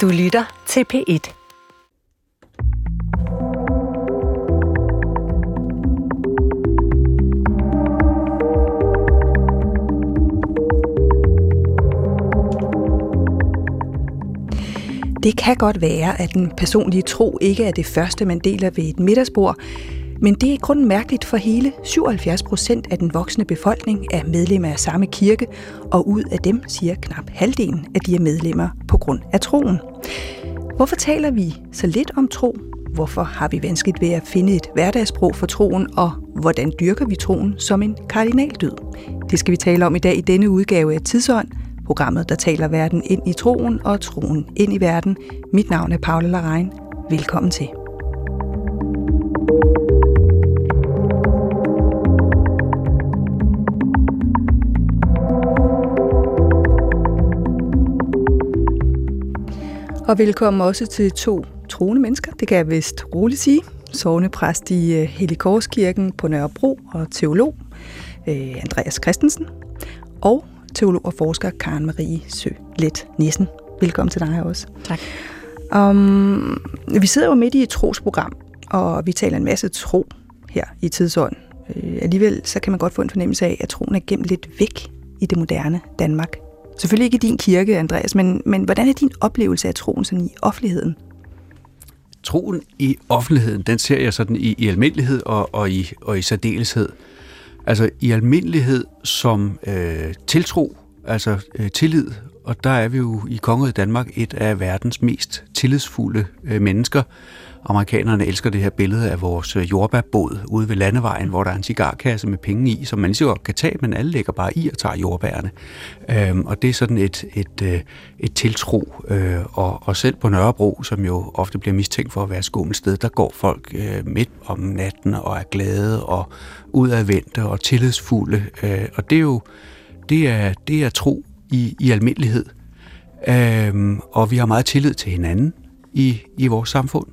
Du lytter til P1. Det kan godt være, at den personlige tro ikke er det første, man deler ved et middagsbord, men det er kun mærkeligt for hele 77 procent af den voksne befolkning er medlemmer af samme kirke, og ud af dem siger knap halvdelen, at de er medlemmer på grund af troen. Hvorfor taler vi så lidt om tro? Hvorfor har vi vanskeligt ved at finde et hverdagssprog for troen, og hvordan dyrker vi troen som en kardinaldyd? Det skal vi tale om i dag i denne udgave af Tidsånd, programmet, der taler verden ind i troen og troen ind i verden. Mit navn er Paula Larein. Velkommen til. Og velkommen også til to troende mennesker, det kan jeg vist roligt sige. Sovnepræst i øh, Helikorskirken på Nørrebro og teolog øh, Andreas Christensen. Og teolog og forsker Karen Marie Sø Let Nissen. Velkommen til dig også. Tak. Um, vi sidder jo midt i et trosprogram, og vi taler en masse tro her i tidsånd. Øh, alligevel så kan man godt få en fornemmelse af, at troen er gemt lidt væk i det moderne Danmark. Selvfølgelig ikke i din kirke, Andreas, men, men hvordan er din oplevelse af troen sådan i offentligheden? Troen i offentligheden, den ser jeg sådan i, i almindelighed og, og, i, og i særdeleshed. Altså i almindelighed som øh, tiltro, altså øh, tillid, og der er vi jo i Kongeriget Danmark et af verdens mest tillidsfulde øh, mennesker. Amerikanerne elsker det her billede af vores øh, jordbærbåd ude ved landevejen, hvor der er en cigarkasse med penge i, som man lige så godt kan tage, men alle lægger bare i og tager jordbærene. Øhm, og det er sådan et, et, øh, et tiltro. Øh, og, og selv på Nørrebro, som jo ofte bliver mistænkt for at være skummelt sted, der går folk øh, midt om natten og er glade og udadvendte og tillidsfulde. Øh, og det er jo det er, det er tro i, i almindelighed. Øhm, og vi har meget tillid til hinanden i, i vores samfund.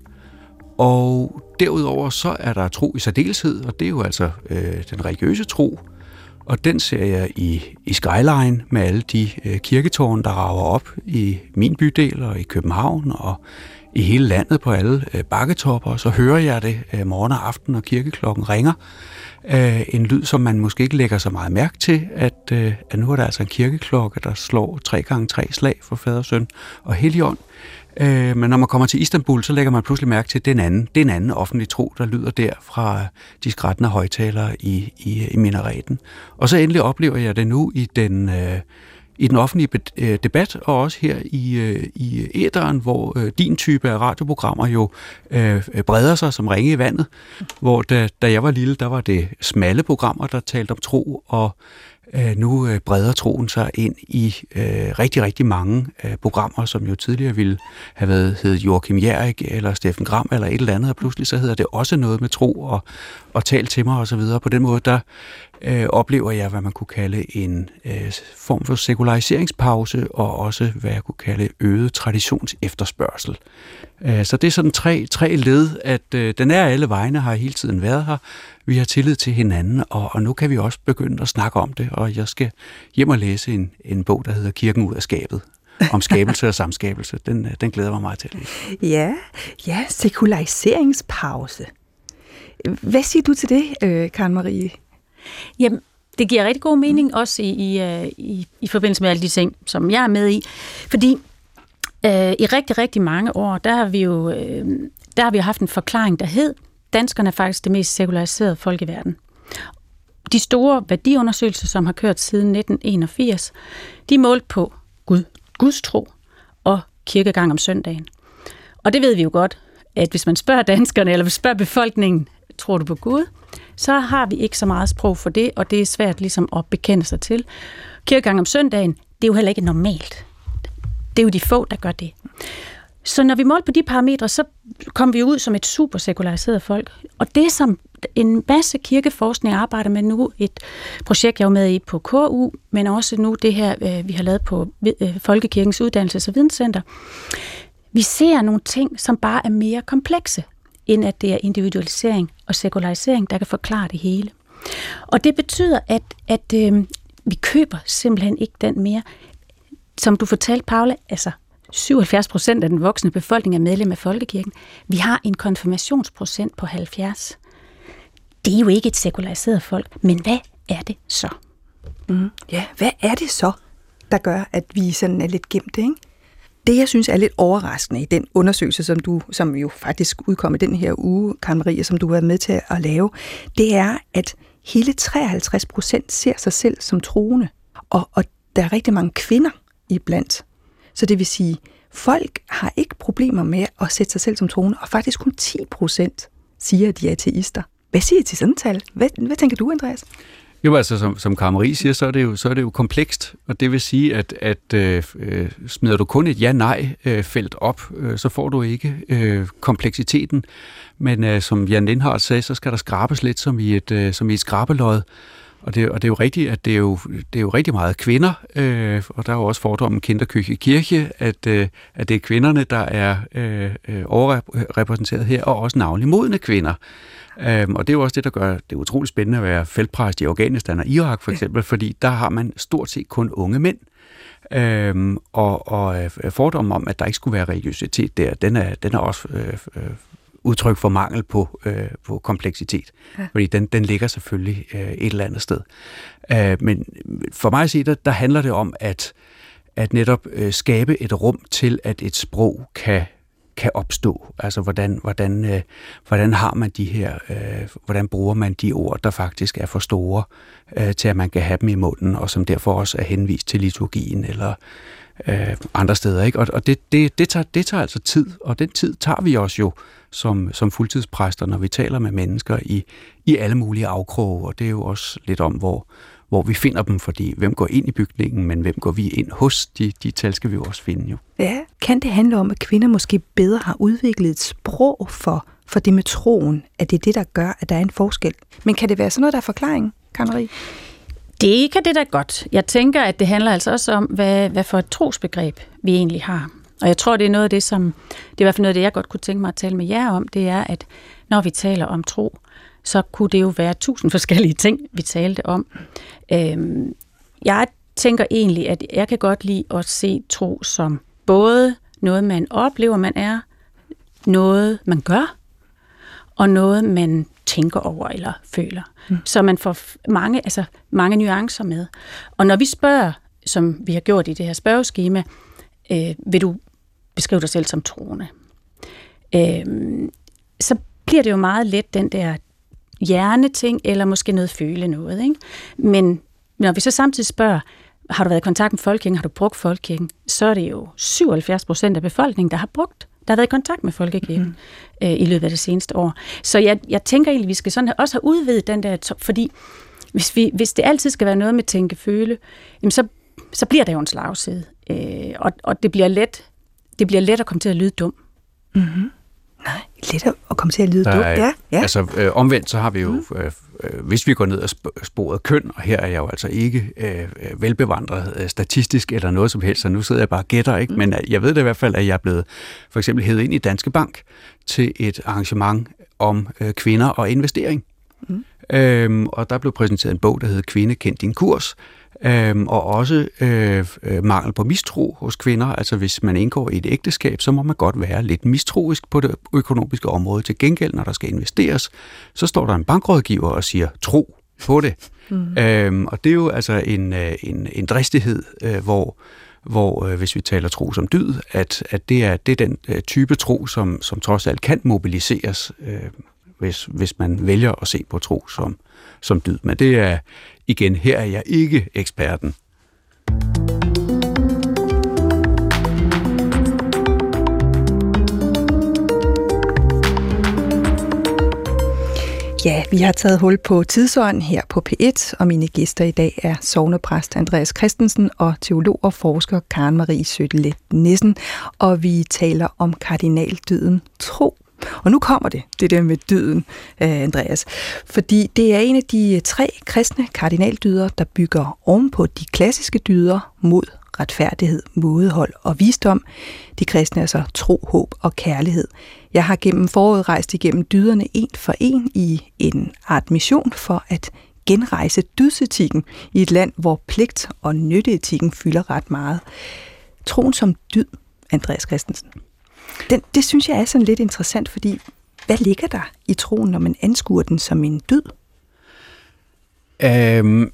Og derudover så er der tro i særdeleshed, og det er jo altså øh, den religiøse tro. Og den ser jeg i, i Skyline med alle de øh, kirketårne, der rager op i min bydel og i København og i hele landet på alle øh, bakketopper. Så hører jeg det øh, morgen og aften, når kirkeklokken ringer. Øh, en lyd, som man måske ikke lægger så meget mærke til, at, øh, at nu er der altså en kirkeklokke, der slår tre gange tre slag for fader, søn og helligånd. Øh, men når man kommer til Istanbul, så lægger man pludselig mærke til, den anden, den anden offentlig tro, der lyder der fra de skrættende højtalere i, i, i minareten. Og så endelig oplever jeg det nu i den... Øh, i den offentlige øh, debat, og også her i, øh, i æderen, hvor øh, din type af radioprogrammer jo øh, breder sig som ringe i vandet. Hvor da, da jeg var lille, der var det smalle programmer, der talte om tro, og øh, nu øh, breder troen sig ind i øh, rigtig, rigtig mange øh, programmer, som jo tidligere ville have været hed Joachim Jærik eller Steffen Gram eller et eller andet, og pludselig så hedder det også noget med tro og, og tal til mig osv. På den måde, der øh, oplever jeg, hvad man kunne kalde en øh, form for sekulariseringspause, og også, hvad jeg kunne kalde øget traditionsefterspørgsel. Øh, så det er sådan tre, tre led, at øh, den er alle vegne, har hele tiden været her. Vi har tillid til hinanden, og, og nu kan vi også begynde at snakke om det, og jeg skal hjem og læse en, en bog, der hedder Kirken ud af skabet, om skabelse og samskabelse. Den, øh, den glæder mig meget til. Ja, ja, sekulariseringspause. Hvad siger du til det, øh, Karen Marie? Jamen, det giver rigtig god mening også i, i, øh, i, i forbindelse med alle de ting, som jeg er med i. Fordi øh, i rigtig, rigtig mange år, der har vi jo øh, der har vi haft en forklaring, der hed, danskerne er faktisk det mest sekulariserede folk i verden. De store værdiundersøgelser, som har kørt siden 1981, de er målt på Gud, Guds tro og kirkegang om søndagen. Og det ved vi jo godt, at hvis man spørger danskerne, eller hvis man spørger befolkningen, tror du på Gud, så har vi ikke så meget sprog for det, og det er svært ligesom at bekende sig til. Kirkegang om søndagen, det er jo heller ikke normalt. Det er jo de få, der gør det. Så når vi målte på de parametre, så kom vi ud som et super sekulariseret folk. Og det, som en masse kirkeforskning arbejder med nu, et projekt, jeg er med i på KU, men også nu det her, øh, vi har lavet på øh, Folkekirkens Uddannelses- og Videnscenter, vi ser nogle ting, som bare er mere komplekse, end at det er individualisering og sekularisering, der kan forklare det hele. Og det betyder, at, at øh, vi køber simpelthen ikke den mere. Som du fortalte, Paula, altså 77 procent af den voksne befolkning er medlem af Folkekirken. Vi har en konfirmationsprocent på 70. Det er jo ikke et sekulariseret folk, men hvad er det så? Mm. Ja, hvad er det så, der gør, at vi sådan er lidt gemt, ikke? Det, jeg synes er lidt overraskende i den undersøgelse, som du, som jo faktisk udkom i den her uge, Karen Marie, som du har været med til at lave, det er, at hele 53 procent ser sig selv som troende. Og, og der er rigtig mange kvinder iblandt. Så det vil sige, folk har ikke problemer med at sætte sig selv som troende, og faktisk kun 10 procent siger, at de er ateister. Hvad siger I til sådan tal? Hvad, hvad tænker du, Andreas? Jo, altså som, som Karamari siger, så er, det jo, så er det jo komplekst, og det vil sige, at, at øh, øh smider du kun et ja-nej-felt op, øh, så får du ikke øh, kompleksiteten. Men øh, som Jan Lindhardt sagde, så skal der skrabes lidt som i et, øh, som i et skrabelod. Og det, og det er jo rigtigt, at det er jo, det er jo rigtig meget kvinder, øh, og der er jo også fordommen kinderkirke kirke, at, øh, at det er kvinderne, der er øh, øh overrepræsenteret her, og også navnlig modne kvinder. Øhm, og det er jo også det, der gør det utroligt spændende at være feltpræst i Afghanistan og Irak for eksempel, fordi der har man stort set kun unge mænd. Øhm, og, og øh, fordommen om, at der ikke skulle være religiøsitet der, den er, den er også øh, øh, udtryk for mangel på, øh, på kompleksitet. Ja. Fordi den, den ligger selvfølgelig øh, et eller andet sted. Øh, men for mig at se, der, der handler det om at, at netop øh, skabe et rum til, at et sprog kan kan opstå. Altså, hvordan, hvordan, øh, hvordan har man de her, øh, hvordan bruger man de ord, der faktisk er for store øh, til, at man kan have dem i munden, og som derfor også er henvist til liturgien eller øh, andre steder. Ikke? Og, og det, det, det, tager, det tager altså tid, og den tid tager vi også jo som, som fuldtidspræster, når vi taler med mennesker i, i alle mulige afkroge, og det er jo også lidt om, hvor, hvor vi finder dem, fordi hvem går ind i bygningen, men hvem går vi ind hos, de, de tal skal vi jo også finde jo. Ja, kan det handle om, at kvinder måske bedre har udviklet et sprog for, for det med troen, at det er det, der gør, at der er en forskel? Men kan det være sådan noget, der er forklaring, Kaneri? Det kan det da godt. Jeg tænker, at det handler altså også om, hvad, hvad for et trosbegreb vi egentlig har. Og jeg tror, det er noget af det, som, det er i hvert fald noget af det, jeg godt kunne tænke mig at tale med jer om, det er, at når vi taler om tro, så kunne det jo være tusind forskellige ting, vi talte om. Øhm, jeg tænker egentlig, at jeg kan godt lide at se tro som både noget, man oplever, man er, noget, man gør, og noget, man tænker over eller føler. Mm. Så man får mange, altså mange nuancer med. Og når vi spørger, som vi har gjort i det her spørgeskema, øh, vil du beskrive dig selv som troende? Øh, så bliver det jo meget let den der hjerneting, eller måske noget føle noget. Ikke? Men når vi så samtidig spørger, har du været i kontakt med folkekirken, har du brugt folkekirken, så er det jo 77 procent af befolkningen, der har brugt der har været i kontakt med folkekirken mm. øh, i løbet af det seneste år. Så jeg, jeg tænker egentlig, at vi skal sådan også have udvidet den der, top, fordi hvis, vi, hvis det altid skal være noget med tænke føle, jamen så, så bliver det jo en slagside. Øh, og, og det bliver let det bliver let at komme til at lyde dum. Mm-hmm. Nej, let at komme til at lyde dumt. Ja, ja. Altså øh, omvendt, så har vi jo, mm. øh, øh, hvis vi går ned og sporet køn, og her er jeg jo altså ikke øh, øh, velbevandret øh, statistisk eller noget som helst, så nu sidder jeg bare og gætter, ikke? Mm. men øh, jeg ved det i hvert fald, at jeg er blevet for eksempel hævet ind i Danske Bank til et arrangement om øh, kvinder og investering. Mm. Øhm, og der blev præsenteret en bog, der hedder Kvinde, kend din kurs, Øhm, og også øh, øh, mangel på mistro hos kvinder. Altså hvis man indgår i et ægteskab, så må man godt være lidt mistroisk på det økonomiske område. Til gengæld, når der skal investeres, så står der en bankrådgiver og siger, tro på det. Mm. Øhm, og det er jo altså en, øh, en, en dristighed, øh, hvor hvor øh, hvis vi taler tro som dyd, at, at det, er, det er den øh, type tro, som, som trods alt kan mobiliseres, øh, hvis, hvis man vælger at se på tro som, som dyd. Men det er igen, her er jeg ikke eksperten. Ja, vi har taget hul på tidsånden her på P1, og mine gæster i dag er sovnepræst Andreas Christensen og teolog og forsker Karen Marie Søtte Nissen, og vi taler om kardinaldyden tro. Og nu kommer det, det der med dyden, øh, Andreas. Fordi det er en af de øh, tre kristne kardinaldyder, der bygger ovenpå de klassiske dyder mod retfærdighed, mådehold og visdom. De kristne er så tro, håb og kærlighed. Jeg har gennem foråret rejst igennem dyderne en for en i en art mission for at genrejse dydsetikken i et land, hvor pligt og nytteetikken fylder ret meget. Troen som dyd Andreas Christensen. Den, det synes jeg er sådan lidt interessant, fordi hvad ligger der i troen, når man anskuer den som en død? Øhm,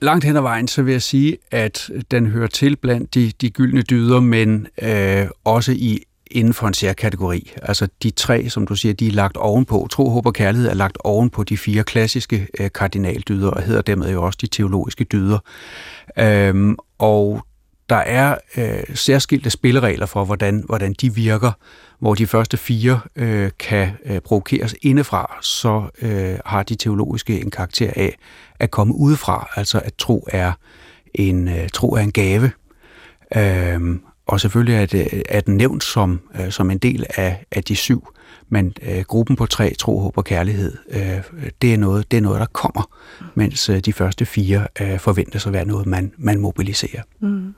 langt hen ad vejen, så vil jeg sige, at den hører til blandt de, de gyldne dyder, men øh, også i inden for en særkategori. Altså de tre, som du siger, de er lagt ovenpå. Tro, håb og kærlighed er lagt ovenpå de fire klassiske øh, kardinaldyder, og hedder dermed jo også de teologiske dyder. Øhm, og der er øh, særskilte spilleregler for, hvordan, hvordan de virker, hvor de første fire øh, kan øh, provokeres indefra, så øh, har de teologiske en karakter af at komme udefra, altså at tro er en, øh, tro er en gave. Øh, og selvfølgelig er, det, er den nævnt som, øh, som en del af, af de syv, men øh, gruppen på tre, tro, håb og kærlighed, øh, det, er noget, det er noget, der kommer, mens øh, de første fire øh, forventes at være noget, man, man mobiliserer. Mm.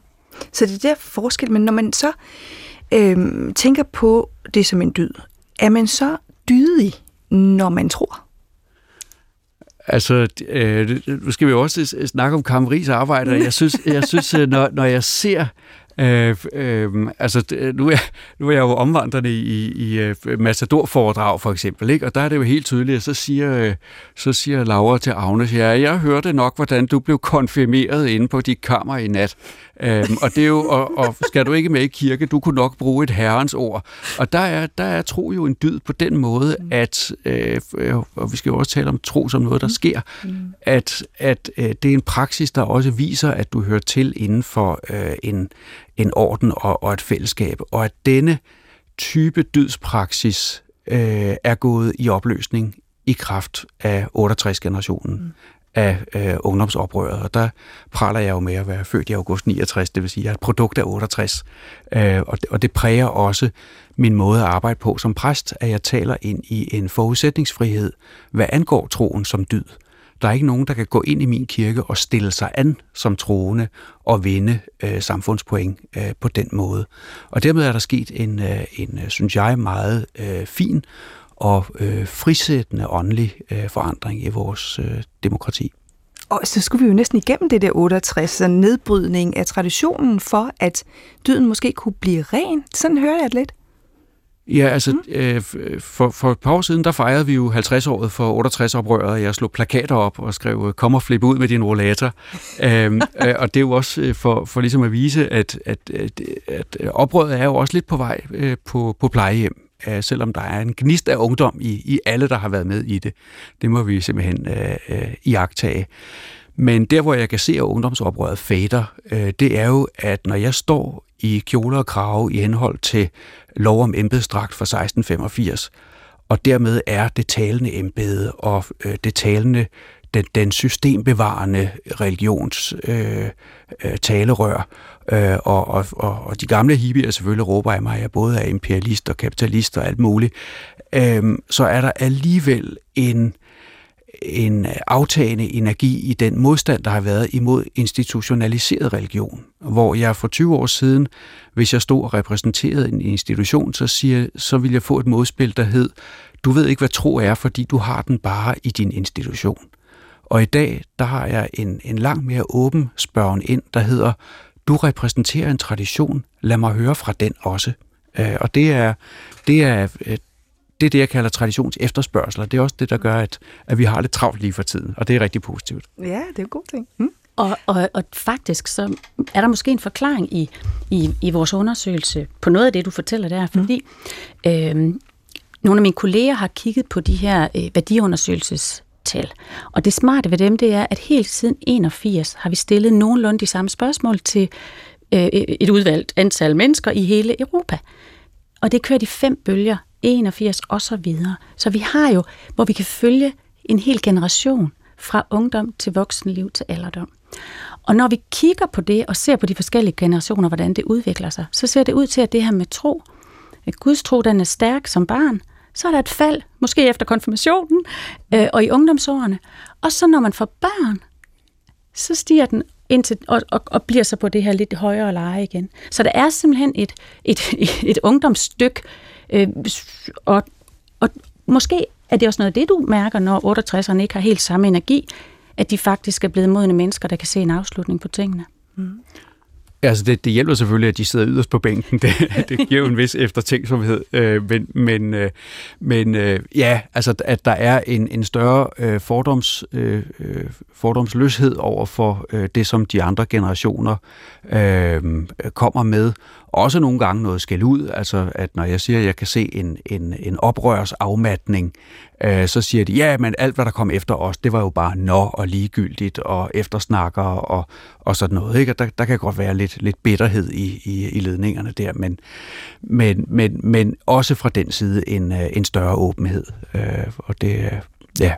Så det er der forskel, men når man så øh, tænker på det som en dyd, er man så dydig, når man tror? Altså, øh, nu skal vi jo også snakke om Kammeris arbejde, jeg synes, jeg synes øh, når, når jeg ser Øh, øh, altså, nu er, nu er jeg jo omvandrende i, i, i øh, Matador-foredrag, for eksempel, ikke? og der er det jo helt tydeligt, så siger, øh, så siger Laura til Agnes, ja, jeg hørte nok, hvordan du blev konfirmeret inde på dit kammer i nat. Øhm, og det er jo, og, og skal du ikke med i kirke, du kunne nok bruge et herrens ord. Og der er, der er tro jo en dyd på den måde, at, øh, og vi skal jo også tale om tro som noget, der sker, at, at øh, det er en praksis, der også viser, at du hører til inden for øh, en, en orden og, og et fællesskab, og at denne type dydspraksis øh, er gået i opløsning i kraft af 68-generationen. Mm af øh, ungdomsoprøret, og der praler jeg jo med at være født i august 69, det vil sige, at jeg er et produkt af 68, øh, og, det, og det præger også min måde at arbejde på som præst, at jeg taler ind i en forudsætningsfrihed, hvad angår troen som dyd. Der er ikke nogen, der kan gå ind i min kirke og stille sig an som troende og vinde øh, samfundspoeng øh, på den måde. Og dermed er der sket en, øh, en øh, synes jeg, meget øh, fin og øh, frisættende åndelig øh, forandring i vores øh, demokrati. Og så skulle vi jo næsten igennem det der 68, så nedbrydning af traditionen for, at døden måske kunne blive ren. Sådan hører jeg det lidt. Ja, altså mm. øh, for, for et par år siden, der fejrede vi jo 50-året for 68-oprøret, og jeg slog plakater op og skrev, kom og flip ud med din rollator. øhm, øh, og det er jo også øh, for, for ligesom at vise, at, at, at, at oprøret er jo også lidt på vej øh, på, på plejehjem øh, selvom der er en gnist af ungdom i, i alle, der har været med i det. Det må vi simpelthen øh, øh, iagtage. Men der, hvor jeg kan se, at ungdomsoprøret fader, øh, det er jo, at når jeg står i kjoler og krave i henhold til lov om embedsdragt fra 1685, og dermed er det talende embede og øh, det talende, den, den systembevarende religions øh, øh, talerør, Øh, og, og, og, og de gamle hippier selvfølgelig råber af mig, at jeg både er imperialist og kapitalist og alt muligt. Øh, så er der alligevel en, en aftagende energi i den modstand, der har været imod institutionaliseret religion. Hvor jeg for 20 år siden, hvis jeg stod og repræsenterede en institution, så, siger, så ville jeg få et modspil, der hed, du ved ikke, hvad tro er, fordi du har den bare i din institution. Og i dag, der har jeg en, en langt mere åben spørgen ind, der hedder, du repræsenterer en tradition, lad mig høre fra den også. Øh, og det er, det er, øh, det er det, jeg kalder traditions efterspørgsel, det er også det, der gør, at, at vi har lidt travlt lige for tiden, og det er rigtig positivt. Ja, det er en god ting. Mm. Og, og, og faktisk så er der måske en forklaring i, i, i vores undersøgelse på noget af det, du fortæller der, fordi mm. øhm, nogle af mine kolleger har kigget på de her øh, værdiundersøgelses til. Og det smarte ved dem, det er, at helt siden 81 har vi stillet nogenlunde de samme spørgsmål til øh, øh, et udvalgt antal mennesker i hele Europa. Og det kører de fem bølger, 81 og så videre. Så vi har jo, hvor vi kan følge en hel generation fra ungdom til voksenliv til alderdom. Og når vi kigger på det og ser på de forskellige generationer, hvordan det udvikler sig, så ser det ud til, at det her med tro, at Guds tro, den er stærk som barn, så er der et fald, måske efter konfirmationen øh, og i ungdomsårene. Og så når man får børn, så stiger den indtil, og, og, og bliver så på det her lidt højere leje igen. Så der er simpelthen et, et, et ungdomsstyk, øh, og, og måske er det også noget af det, du mærker, når 68'erne ikke har helt samme energi, at de faktisk er blevet modne mennesker, der kan se en afslutning på tingene. Mm. Altså det, det hjælper selvfølgelig, at de sidder yderst på bænken. Det, det giver jo en vis eftertænksomhed. Øh, men men, øh, men øh, ja, altså at der er en, en større øh, fordoms, øh, øh fordomsløshed over for øh, det, som de andre generationer øh, kommer med. Også nogle gange noget skal ud. Altså at når jeg siger, at jeg kan se en, en, en oprørsafmatning, øh, så siger de, ja, men alt hvad der kom efter os, det var jo bare nå og ligegyldigt og eftersnakker og, og sådan noget. Ikke? Og der, der kan godt være lidt, lidt bitterhed i, i, i ledningerne der, men, men, men, men også fra den side en, øh, en større åbenhed. Øh, og det, øh, ja.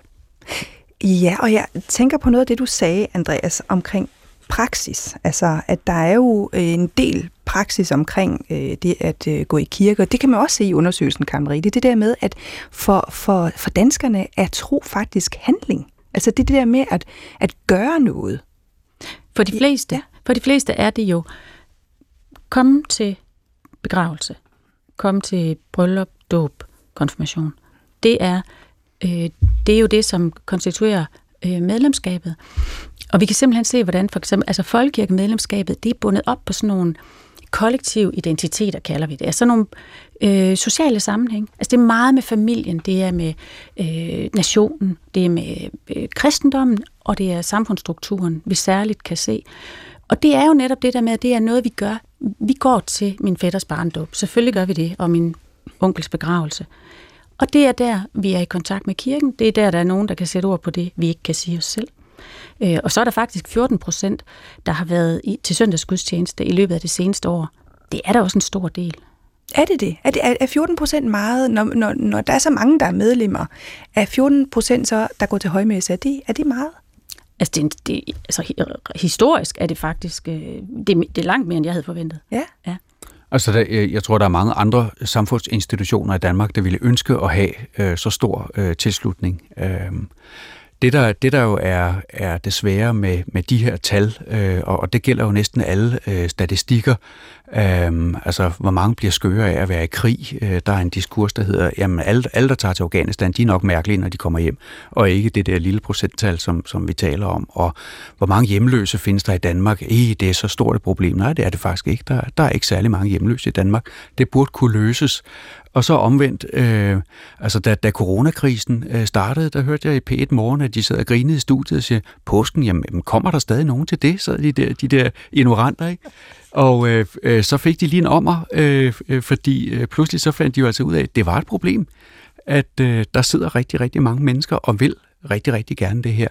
Ja, og jeg tænker på noget af det, du sagde, Andreas, omkring praksis. Altså, at der er jo en del praksis omkring øh, det at øh, gå i kirke, og det kan man også se i undersøgelsen, er det der med, at for, for, for danskerne er tro faktisk handling. Altså det, det der med at, at gøre noget. For de fleste, ja. for de fleste er det jo komme til begravelse, komme til bryllup, dåb, konfirmation. Det er, øh, det er jo det, som konstituerer øh, medlemskabet. Og vi kan simpelthen se, hvordan for eksempel, altså folkekirkemedlemskabet, det er bundet op på sådan nogle kollektiv identiteter, kalder vi det. Altså nogle øh, sociale sammenhæng. Altså det er meget med familien, det er med øh, nationen, det er med øh, kristendommen, og det er samfundsstrukturen, vi særligt kan se. Og det er jo netop det der med, at det er noget, vi gør. Vi går til min fætters barndåb. Selvfølgelig gør vi det, og min onkels begravelse. Og det er der, vi er i kontakt med kirken. Det er der, der er nogen, der kan sætte ord på det, vi ikke kan sige os selv. Øh, og så er der faktisk 14 procent, der har været i, til søndagsgudstjeneste i løbet af det seneste år. Det er da også en stor del. Er det det? Er, det, er 14 procent meget, når, når, når der er så mange, der er medlemmer? Er 14 procent så, der går til højmesse, er det, er det meget? Altså, det, det, altså, historisk er det faktisk, øh, det, det er langt mere, end jeg havde forventet. Ja. ja. Altså, der, øh, jeg tror, der er mange andre samfundsinstitutioner i Danmark, der ville ønske at have øh, så stor øh, tilslutning. Øh, det der, det der jo er, er det svære med, med de her tal, øh, og, og det gælder jo næsten alle øh, statistikker, øh, altså hvor mange bliver skøre af at være i krig. Øh, der er en diskurs, der hedder, jamen alle, alle, der tager til Afghanistan, de er nok mærkelige, når de kommer hjem, og ikke det der lille procenttal, som, som vi taler om. Og hvor mange hjemløse findes der i Danmark? Eh, det er så stort et problem. Nej, det er det faktisk ikke. Der, der er ikke særlig mange hjemløse i Danmark. Det burde kunne løses. Og så omvendt, øh, altså da, da coronakrisen øh, startede, der hørte jeg i P1 morgen, at de sad og grinede i studiet og siger, påsken, jamen kommer der stadig nogen til det? Så de der, de der ignoranter, ikke? Og øh, øh, så fik de lige en ommer, øh, øh, fordi øh, pludselig så fandt de jo altså ud af, at det var et problem, at øh, der sidder rigtig, rigtig mange mennesker og vil rigtig, rigtig gerne det her.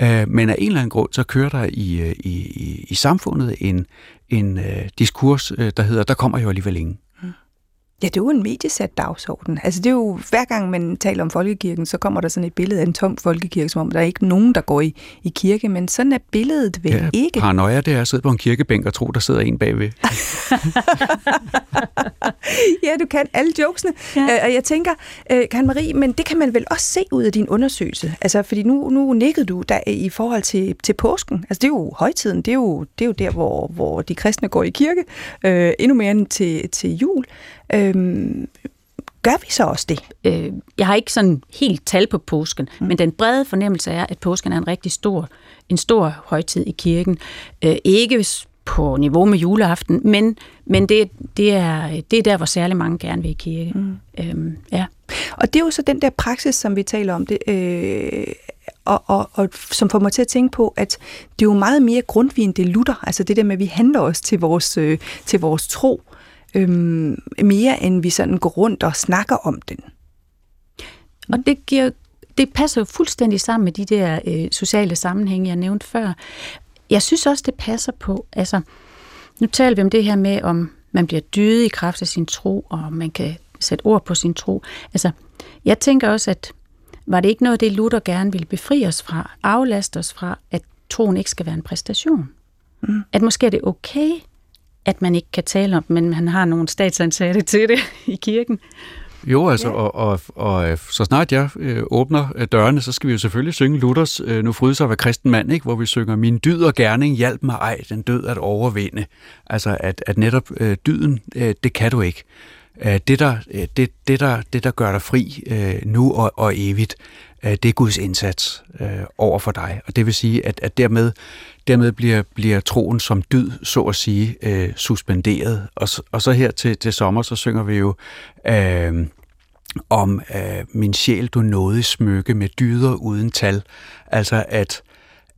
Øh, men af en eller anden grund, så kører der i, øh, i, i, i samfundet en, en øh, diskurs, øh, der hedder, der kommer jo alligevel ingen. Ja, det er jo en mediesat dagsorden. Altså det er jo, hver gang man taler om folkekirken, så kommer der sådan et billede af en tom folkekirke, som om der er ikke nogen, der går i, i kirke, men sådan er billedet vel ja, ikke. Paranoia, det er at sidde på en kirkebænk og tro, der sidder en bagved. ja, du kan alle jokesene. Ja. Øh, og jeg tænker, øh, Karen Marie, men det kan man vel også se ud af din undersøgelse. Altså, fordi nu, nu nikkede du der i forhold til, til påsken. Altså, det er jo højtiden. Det er jo, det er jo der, hvor, hvor de kristne går i kirke. Øh, endnu mere end til, til jul. Øhm, gør vi så også det? Øh, jeg har ikke sådan helt tal på påsken, mm. men den brede fornemmelse er, at påsken er en rigtig stor, en stor højtid i kirken. Øh, ikke på niveau med juleaften, men, men det, det, er, det er der, hvor særlig mange gerne vil i kirke. Mm. Øhm, ja. Og det er jo så den der praksis, som vi taler om, det, øh, og, og, og som får mig til at tænke på, at det er jo meget mere grundvin, end det lutter. Altså det der med, at vi handler os til vores, øh, til vores tro øhm, mere end vi sådan går rundt og snakker om den. Og det giver det passer jo fuldstændig sammen med de der øh, sociale sammenhænge, jeg nævnte før. Jeg synes også, det passer på, altså, nu taler vi om det her med, om man bliver dydet i kraft af sin tro, og man kan sætte ord på sin tro. Altså, jeg tænker også, at var det ikke noget, det Luther gerne ville befri os fra, aflaste os fra, at troen ikke skal være en præstation? Mm. At måske er det okay, at man ikke kan tale om, men man har nogle statsansatte til det i kirken. Jo, altså, ja. og, og, og så snart jeg øh, åbner øh, dørene, så skal vi jo selvfølgelig synge Luthers øh, Nu fryde sig af kristen mand, ikke? hvor vi synger Min dyd og gerning hjælp mig ej, den død at overvinde. Altså, at, at netop øh, dyden, øh, det kan du ikke. Øh, det, der, øh, det, det, der, det, der gør dig fri øh, nu og, og evigt, øh, det er Guds indsats øh, over for dig. Og det vil sige, at, at dermed, dermed bliver, bliver troen som dyd, så at sige, øh, suspenderet. Og, og så her til, til sommer, så synger vi jo øh, om øh, min sjæl, du nåede smykke med dyder uden tal. Altså at,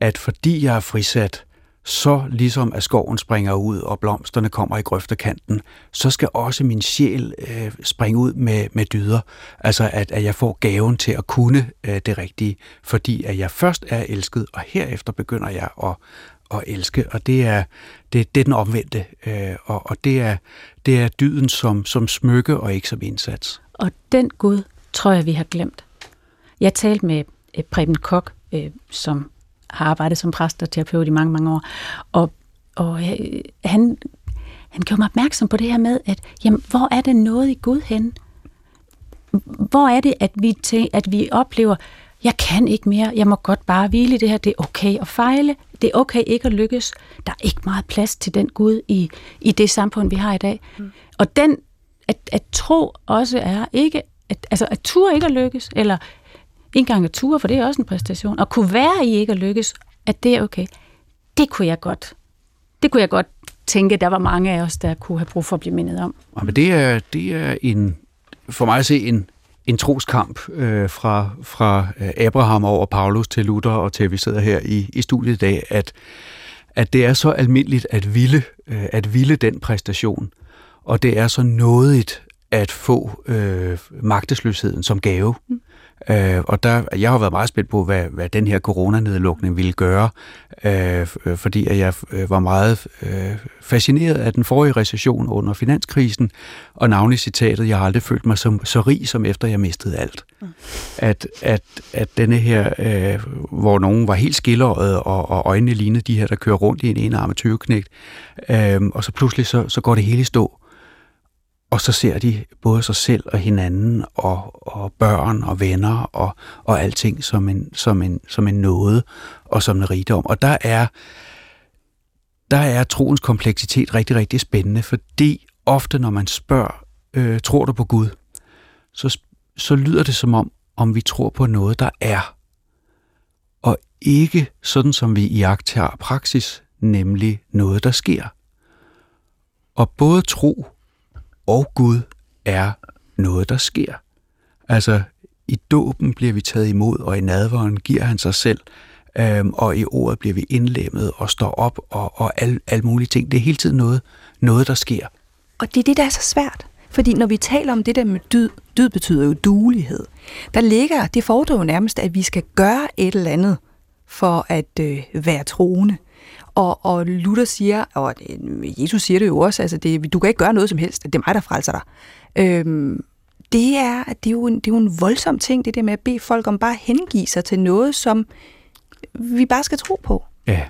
at fordi jeg er frisat, så ligesom at skoven springer ud, og blomsterne kommer i grøftekanten, så skal også min sjæl øh, springe ud med, med dyder. Altså at, at jeg får gaven til at kunne øh, det rigtige, fordi at jeg først er elsket, og herefter begynder jeg at, at elske, og det er, det, det er den omvendte, øh, og, og det, er, det er dyden som, som smykke og ikke som indsats. Og den Gud tror jeg, vi har glemt. Jeg talte med øh, Preben Kok, øh, som har arbejdet som præst og terapeut i mange, mange år. Og, og øh, han, han gjorde mig opmærksom på det her med, at jamen, hvor er det noget i Gud hen? Hvor er det, at vi, til, at vi oplever, jeg kan ikke mere, jeg må godt bare hvile i det her, det er okay at fejle, det er okay ikke at lykkes. Der er ikke meget plads til den Gud i, i det samfund, vi har i dag. Mm. Og den, at, at tro også er ikke, at, altså at tur ikke at lykkes, eller ikke engang at ture, for det er også en præstation. Og kunne være i ikke at lykkes, at det er okay. Det kunne jeg godt. Det kunne jeg godt tænke, der var mange af os, der kunne have brug for at blive mindet om. Ja, men det er, det er en, for mig at se en, en troskamp øh, fra, fra øh, Abraham over Paulus til Luther og til vi sidder her i, i studiet i dag, at, at det er så almindeligt at ville, øh, at ville den præstation, og det er så nådigt at få øh, magtesløsheden som gave. Mm. Øh, og der, jeg har været meget spændt på, hvad, hvad den her coronanedlukning ville gøre, øh, fordi at jeg øh, var meget øh, fascineret af den forrige recession under finanskrisen, og navnlig citatet, jeg har aldrig følt mig så, så rig, som efter jeg mistede alt. Mm. At, at, at denne her, øh, hvor nogen var helt skilleret, og, og øjnene lignede de her, der kører rundt i en enarmet tyveknægt, øh, og så pludselig så, så går det hele i stå. Og så ser de både sig selv og hinanden og, og børn og venner og, og alting som en, som, en, som en nåde og som en rigdom. Og der er, der er troens kompleksitet rigtig, rigtig spændende, fordi ofte når man spørger, øh, tror du på Gud, så, så lyder det som om, om vi tror på noget, der er. Og ikke sådan, som vi i praksis, nemlig noget, der sker. Og både tro og Gud er noget, der sker. Altså, i dåben bliver vi taget imod, og i nadveren giver han sig selv, øhm, og i ordet bliver vi indlemmet og står op, og, og al, al mulige ting. Det er hele tiden noget, noget, der sker. Og det er det, der er så svært. Fordi når vi taler om det der med dyd, dyd betyder jo duelighed. Der ligger, det fordrer jo nærmest, at vi skal gøre et eller andet for at øh, være troende. Og, og Luther siger, og Jesus siger det jo også, altså det, du kan ikke gøre noget som helst, det er mig, der frelser dig. Øhm, det er, det, er jo en, det er jo en voldsom ting, det der med at bede folk om bare at hengive sig til noget, som vi bare skal tro på. Ja,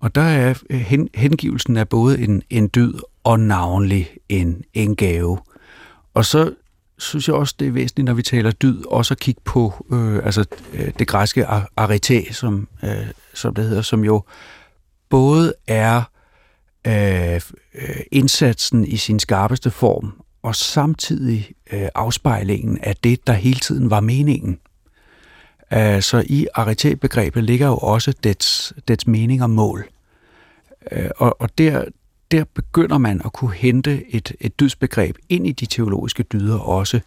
og der er øh, hen, hengivelsen er både en, en dyd og navnlig en, en gave. Og så synes jeg også, det er væsentligt, når vi taler dyd, også at kigge på øh, altså, øh, det græske arete, som, øh, som det hedder, som jo både er øh, øh, indsatsen i sin skarpeste form, og samtidig øh, afspejlingen af det, der hele tiden var meningen. Øh, så i aritet-begrebet ligger jo også dets, dets mening og mål. Øh, og og der, der begynder man at kunne hente et, et dydsbegreb ind i de teologiske dyder også.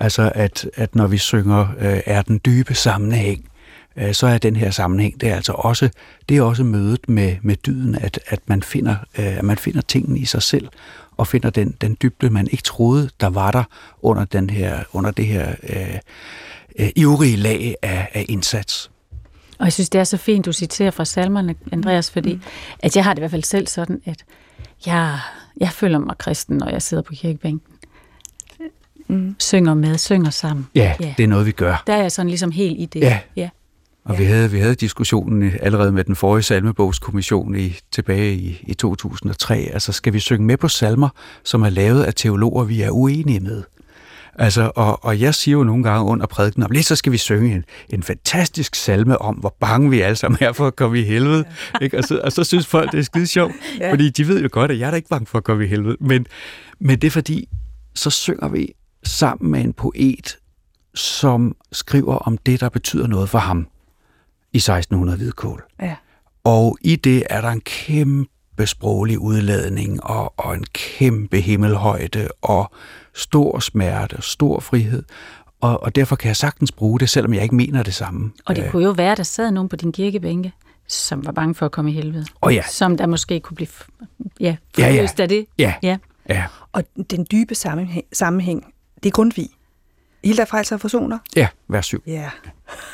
Altså at, at når vi synger, øh, er den dybe sammenhæng, Øh, så er den her sammenhæng, det er altså også, det er også mødet med, med dyden, at, at, man finder, øh, at man finder tingene i sig selv, og finder den, den dybde, man ikke troede, der var der under, den her, under det her øh, øh, ivrige lag af, af indsats. Og jeg synes, det er så fint, du citerer fra salmerne, Andreas, fordi mm. at jeg har det i hvert fald selv sådan, at jeg, jeg føler mig kristen, når jeg sidder på kirkebænken. Mm. Synger med, synger sammen. Ja, ja, det er noget, vi gør. Der er jeg sådan ligesom helt i det. Ja. ja. Og ja. vi, havde, vi havde diskussionen allerede med den forrige salmebogskommission i, tilbage i, i 2003. Altså, skal vi synge med på salmer, som er lavet af teologer, vi er uenige med? Altså, og, og jeg siger jo nogle gange under prædiken, om lidt så skal vi synge en, en fantastisk salme om, hvor bange vi alle sammen er for at komme i helvede. Ja. Ikke? Og, så, og så synes folk, det er skide sjovt, ja. fordi de ved jo godt, at jeg er da ikke bange for at komme i helvede. Men, men det er fordi, så synger vi sammen med en poet, som skriver om det, der betyder noget for ham i 1600 hvidkål. Ja. Og i det er der en kæmpe sproglig udladning og, og en kæmpe himmelhøjde og stor smerte og stor frihed. Og, og derfor kan jeg sagtens bruge det, selvom jeg ikke mener det samme. Og det kunne jo være, at der sad nogen på din kirkebænke, som var bange for at komme i helvede. Oh ja. Som der måske kunne blive ja, Ja, ja. forløst af det. Ja, Ja. ja, Og den dybe sammenhæng, sammenhæng det er Grundtvig. Hilda Frelser og Forsoner. ja, vær syv. Ja.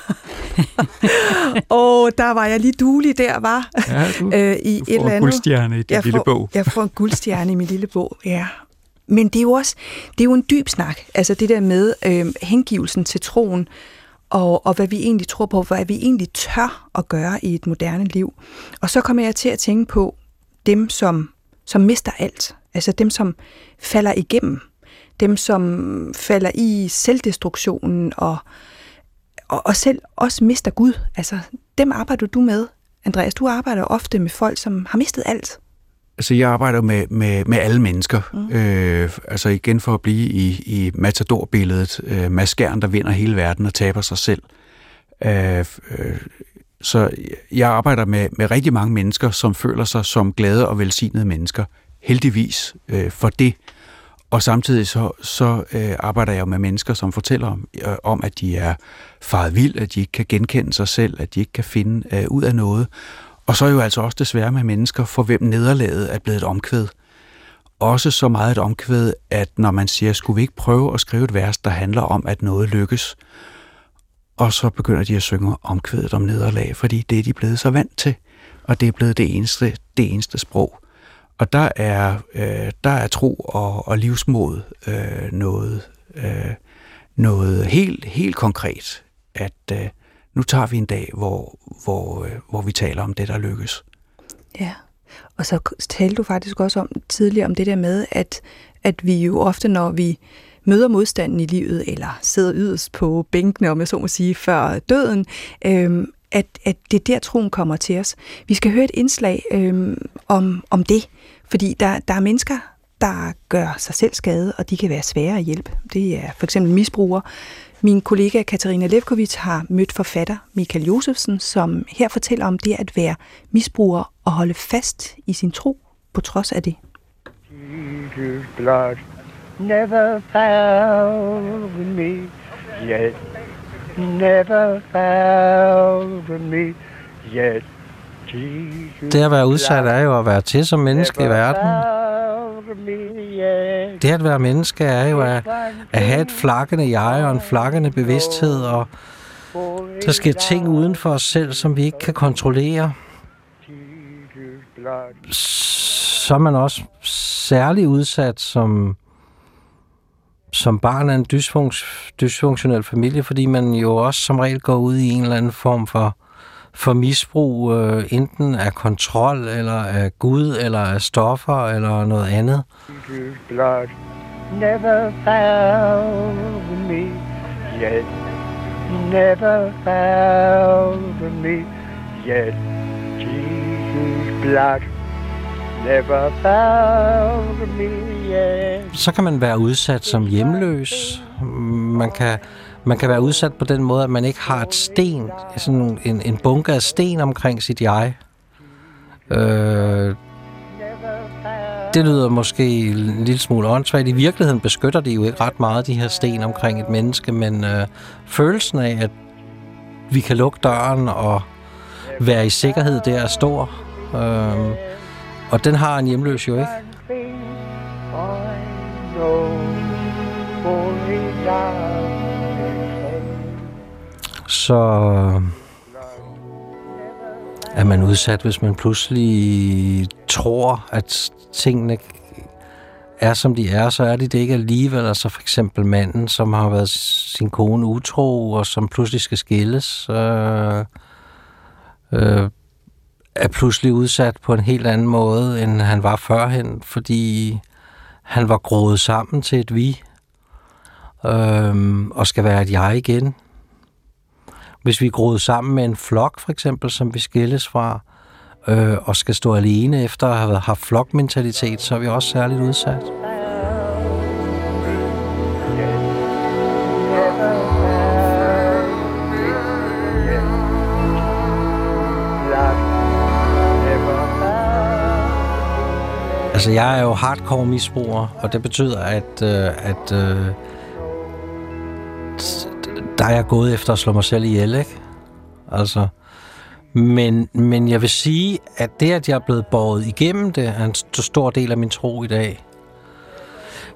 og der var jeg lige duelig der, var Ja, du, øh, i du et eller får en andet. guldstjerne i din jeg lille får, bog. Jeg får en guldstjerne i min lille bog, ja. Men det er jo også det er jo en dyb snak, altså det der med øh, hengivelsen til troen, og, og hvad vi egentlig tror på, hvad vi egentlig tør at gøre i et moderne liv. Og så kommer jeg til at tænke på dem, som, som mister alt. Altså dem, som falder igennem. Dem, som falder i selvdestruktionen og, og, og selv også mister Gud. Altså dem arbejder du med, Andreas. Du arbejder ofte med folk, som har mistet alt. Altså, jeg arbejder med, med, med alle mennesker. Mm. Øh, altså igen for at blive i, i matador-billedet. Øh, Mads der vinder hele verden og taber sig selv. Øh, øh, så jeg arbejder med, med rigtig mange mennesker, som føler sig som glade og velsignede mennesker. Heldigvis øh, for det. Og samtidig så, så øh, arbejder jeg jo med mennesker, som fortæller om, øh, om, at de er faret vild, at de ikke kan genkende sig selv, at de ikke kan finde øh, ud af noget. Og så er jo altså også desværre med mennesker, for hvem nederlaget er blevet et omkvæd. Også så meget et omkvæd, at når man siger, skulle vi ikke prøve at skrive et vers, der handler om, at noget lykkes, og så begynder de at synge omkvædet om nederlag, fordi det er de blevet så vant til, og det er blevet det eneste, det eneste sprog. Og der er, øh, der er tro og, og livsmod øh, noget, øh, noget helt, helt konkret, at øh, nu tager vi en dag, hvor, hvor, øh, hvor vi taler om det, der lykkes. Ja, og så talte du faktisk også om tidligere om det der med, at, at vi jo ofte, når vi møder modstanden i livet, eller sidder yderst på bænkene, om jeg så må sige, før døden, øh, at, at det er der, troen kommer til os. Vi skal høre et indslag øh, om, om det, fordi der, der er mennesker, der gør sig selv skade, og de kan være svære at hjælpe. Det er for eksempel misbrugere. Min kollega Katarina Levkovic har mødt forfatter Michael Josefsen, som her fortæller om det at være misbruger og holde fast i sin tro på trods af det. Jesus' blood never found me yet, never found me yet. Det at være udsat er jo at være til som menneske i verden. Det at være menneske er jo at, at have et flakkende jeg og en flakkende bevidsthed, og der sker ting uden for os selv, som vi ikke kan kontrollere. Så er man også særlig udsat som, som barn af en dysfunks, dysfunktionel familie, fordi man jo også som regel går ud i en eller anden form for for misbrug, øh, enten af kontrol, eller af Gud, eller af stoffer, eller noget andet. Blood never found me yet, never found me yet. Jesus' blood never found me yet. Så kan man være udsat som hjemløs. Man kan, man kan være udsat på den måde, at man ikke har et sten, sådan en, en bunke af sten omkring sit jeg. Øh, det lyder måske en lille smule åndssvagt. I virkeligheden beskytter de jo ikke ret meget, de her sten omkring et menneske, men øh, følelsen af, at vi kan lukke døren og være i sikkerhed, der er stor. Øh, og den har en hjemløs jo ikke. Så øh, er man udsat, hvis man pludselig tror, at tingene er, som de er, så er de det ikke alligevel. Altså for eksempel manden, som har været sin kone utro, og som pludselig skal skilles, øh, øh, er pludselig udsat på en helt anden måde, end han var førhen, fordi han var groet sammen til et vi, øhm, og skal være et jeg igen. Hvis vi er groet sammen med en flok, for eksempel, som vi skilles fra, øh, og skal stå alene efter at have haft flokmentalitet, så er vi også særligt udsat. Altså, jeg er jo hardcore misbruger, og det betyder, at, øh, at øh, der er jeg gået efter at slå mig selv ihjel, ikke? Altså, men, men jeg vil sige, at det, at jeg er blevet båret igennem det, er en stor del af min tro i dag.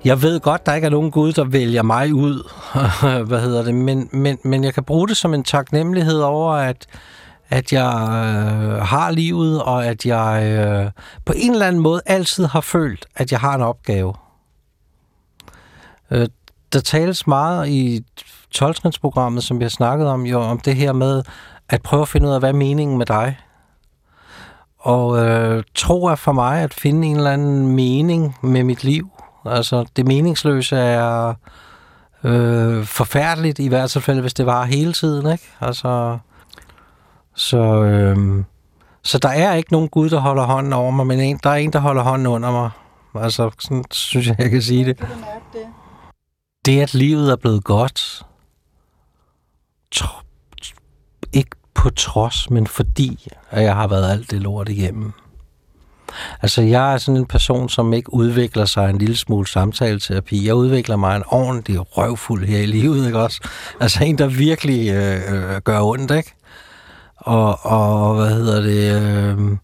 Jeg ved godt, der ikke er nogen Gud, der vælger mig ud, hvad hedder det, men, men, men jeg kan bruge det som en taknemmelighed over, at, at jeg øh, har livet, og at jeg øh, på en eller anden måde altid har følt, at jeg har en opgave. Øh, der tales meget i 12 som vi har snakket om, jo om det her med at prøve at finde ud af, hvad er meningen med dig? Og øh, tro er for mig at finde en eller anden mening med mit liv. Altså, det meningsløse er øh, forfærdeligt, i hvert fald, hvis det var hele tiden, ikke? Altså, så, øh, så der er ikke nogen Gud, der holder hånden over mig, men en, der er en, der holder hånden under mig. Altså, sådan synes jeg, jeg kan sige det. Det, at livet er blevet godt, ikke på trods, men fordi, at jeg har været alt det lort igennem. Altså, jeg er sådan en person, som ikke udvikler sig en lille smule samtaleterapi. Jeg udvikler mig en ordentlig røvfuld her i livet, ikke også? Altså, en, der virkelig øh, øh gør ondt, ikke? Og, og hvad hedder det... Øhm,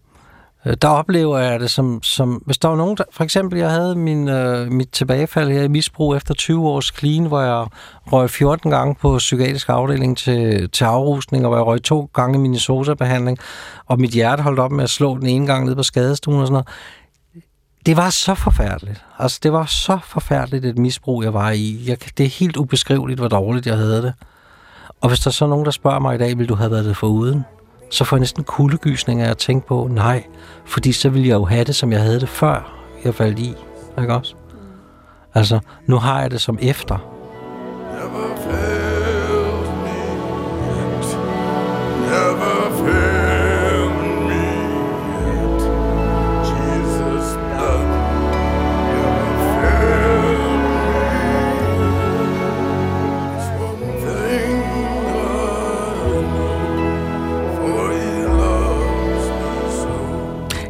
øh, der oplever jeg det som, som hvis der var nogen, der, for eksempel jeg havde min, øh, mit tilbagefald her i misbrug efter 20 års clean, hvor jeg røg 14 gange på psykiatrisk afdeling til, til afrusning, og hvor jeg røg to gange i Minnesota-behandling, og mit hjerte holdt op med at slå den ene gang ned på skadestuen og sådan noget. Det var så forfærdeligt. Altså, det var så forfærdeligt et misbrug, jeg var i. Jeg, det er helt ubeskriveligt, hvor dårligt jeg havde det. Og hvis der er så nogen, der spørger mig i dag, vil du have været det for uden? så får jeg næsten kuldegysning af at tænke på, nej, fordi så ville jeg jo have det, som jeg havde det før, jeg faldt i. Ikke også? Altså, nu har jeg det som efter.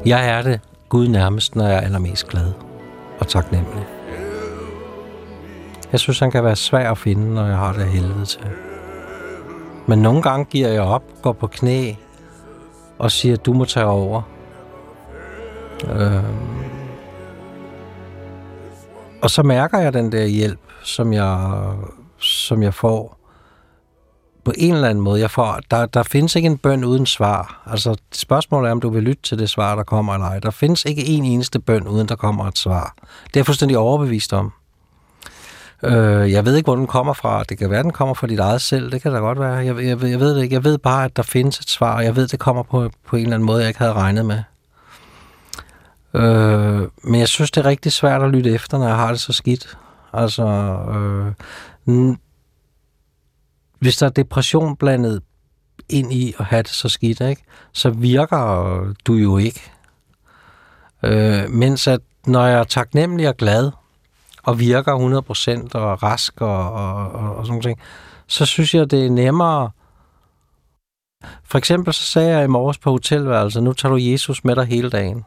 Jeg er det Gud nærmest, når jeg er allermest glad og taknemmelig. Jeg synes, han kan være svær at finde, når jeg har det helvede til. Men nogle gange giver jeg op, går på knæ og siger, du må tage over. Øhm. Og så mærker jeg den der hjælp, som jeg, som jeg får på en eller anden måde. Jeg får, der, der findes ikke en bøn uden svar. Altså, spørgsmålet er, om du vil lytte til det svar, der kommer eller ej. Der findes ikke en eneste bøn, uden der kommer et svar. Det er jeg fuldstændig overbevist om. Øh, jeg ved ikke, hvor den kommer fra. Det kan være, den kommer fra dit eget selv. Det kan da godt være. Jeg, jeg, jeg ved det ikke. Jeg ved bare, at der findes et svar. Jeg ved, det kommer på, på en eller anden måde, jeg ikke havde regnet med. Øh, men jeg synes, det er rigtig svært at lytte efter, når jeg har det så skidt. Altså, øh, hvis der er depression blandet ind i at have det så skidt, ikke, så virker du jo ikke. Øh, mens at når jeg er taknemmelig og glad, og virker 100% og rask og, og, og, og sådan ting, så synes jeg, det er nemmere. For eksempel så sagde jeg i morges på hotelværelset, nu tager du Jesus med dig hele dagen.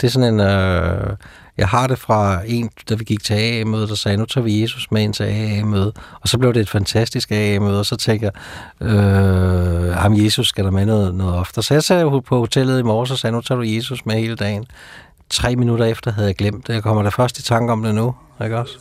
Det er sådan en, øh, jeg har det fra en, da vi gik til AA-møde, der sagde, nu tager vi Jesus med ind til AA-møde. Og så blev det et fantastisk AA-møde, og så tænker jeg, øh, ham Jesus skal der med noget, noget ofte. Så jeg sad på hotellet i morges og sagde, nu tager du Jesus med hele dagen. Tre minutter efter havde jeg glemt det. Jeg kommer da først i tanke om det nu, ikke også?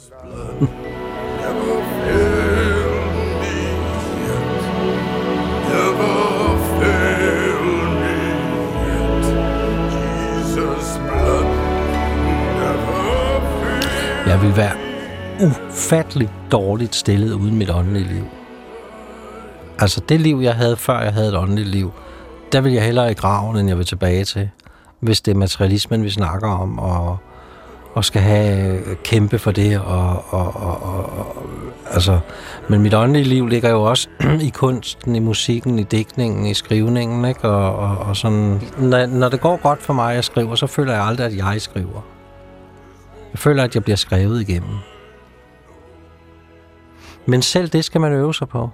Jeg vil være ufatteligt dårligt stillet uden mit åndelige liv. Altså det liv, jeg havde før jeg havde et åndeligt liv, der vil jeg hellere i graven, end jeg vil tilbage til. Hvis det er materialismen, vi snakker om, og, og skal have øh, kæmpe for det. Og, og, og, og, altså, men mit åndelige liv ligger jo også i kunsten, i musikken, i dækningen, i skrivningen. Ikke? Og, og, og sådan. Når, når det går godt for mig, at jeg skriver, så føler jeg aldrig, at jeg skriver. Jeg føler, at jeg bliver skrevet igennem. Men selv det skal man øve sig på.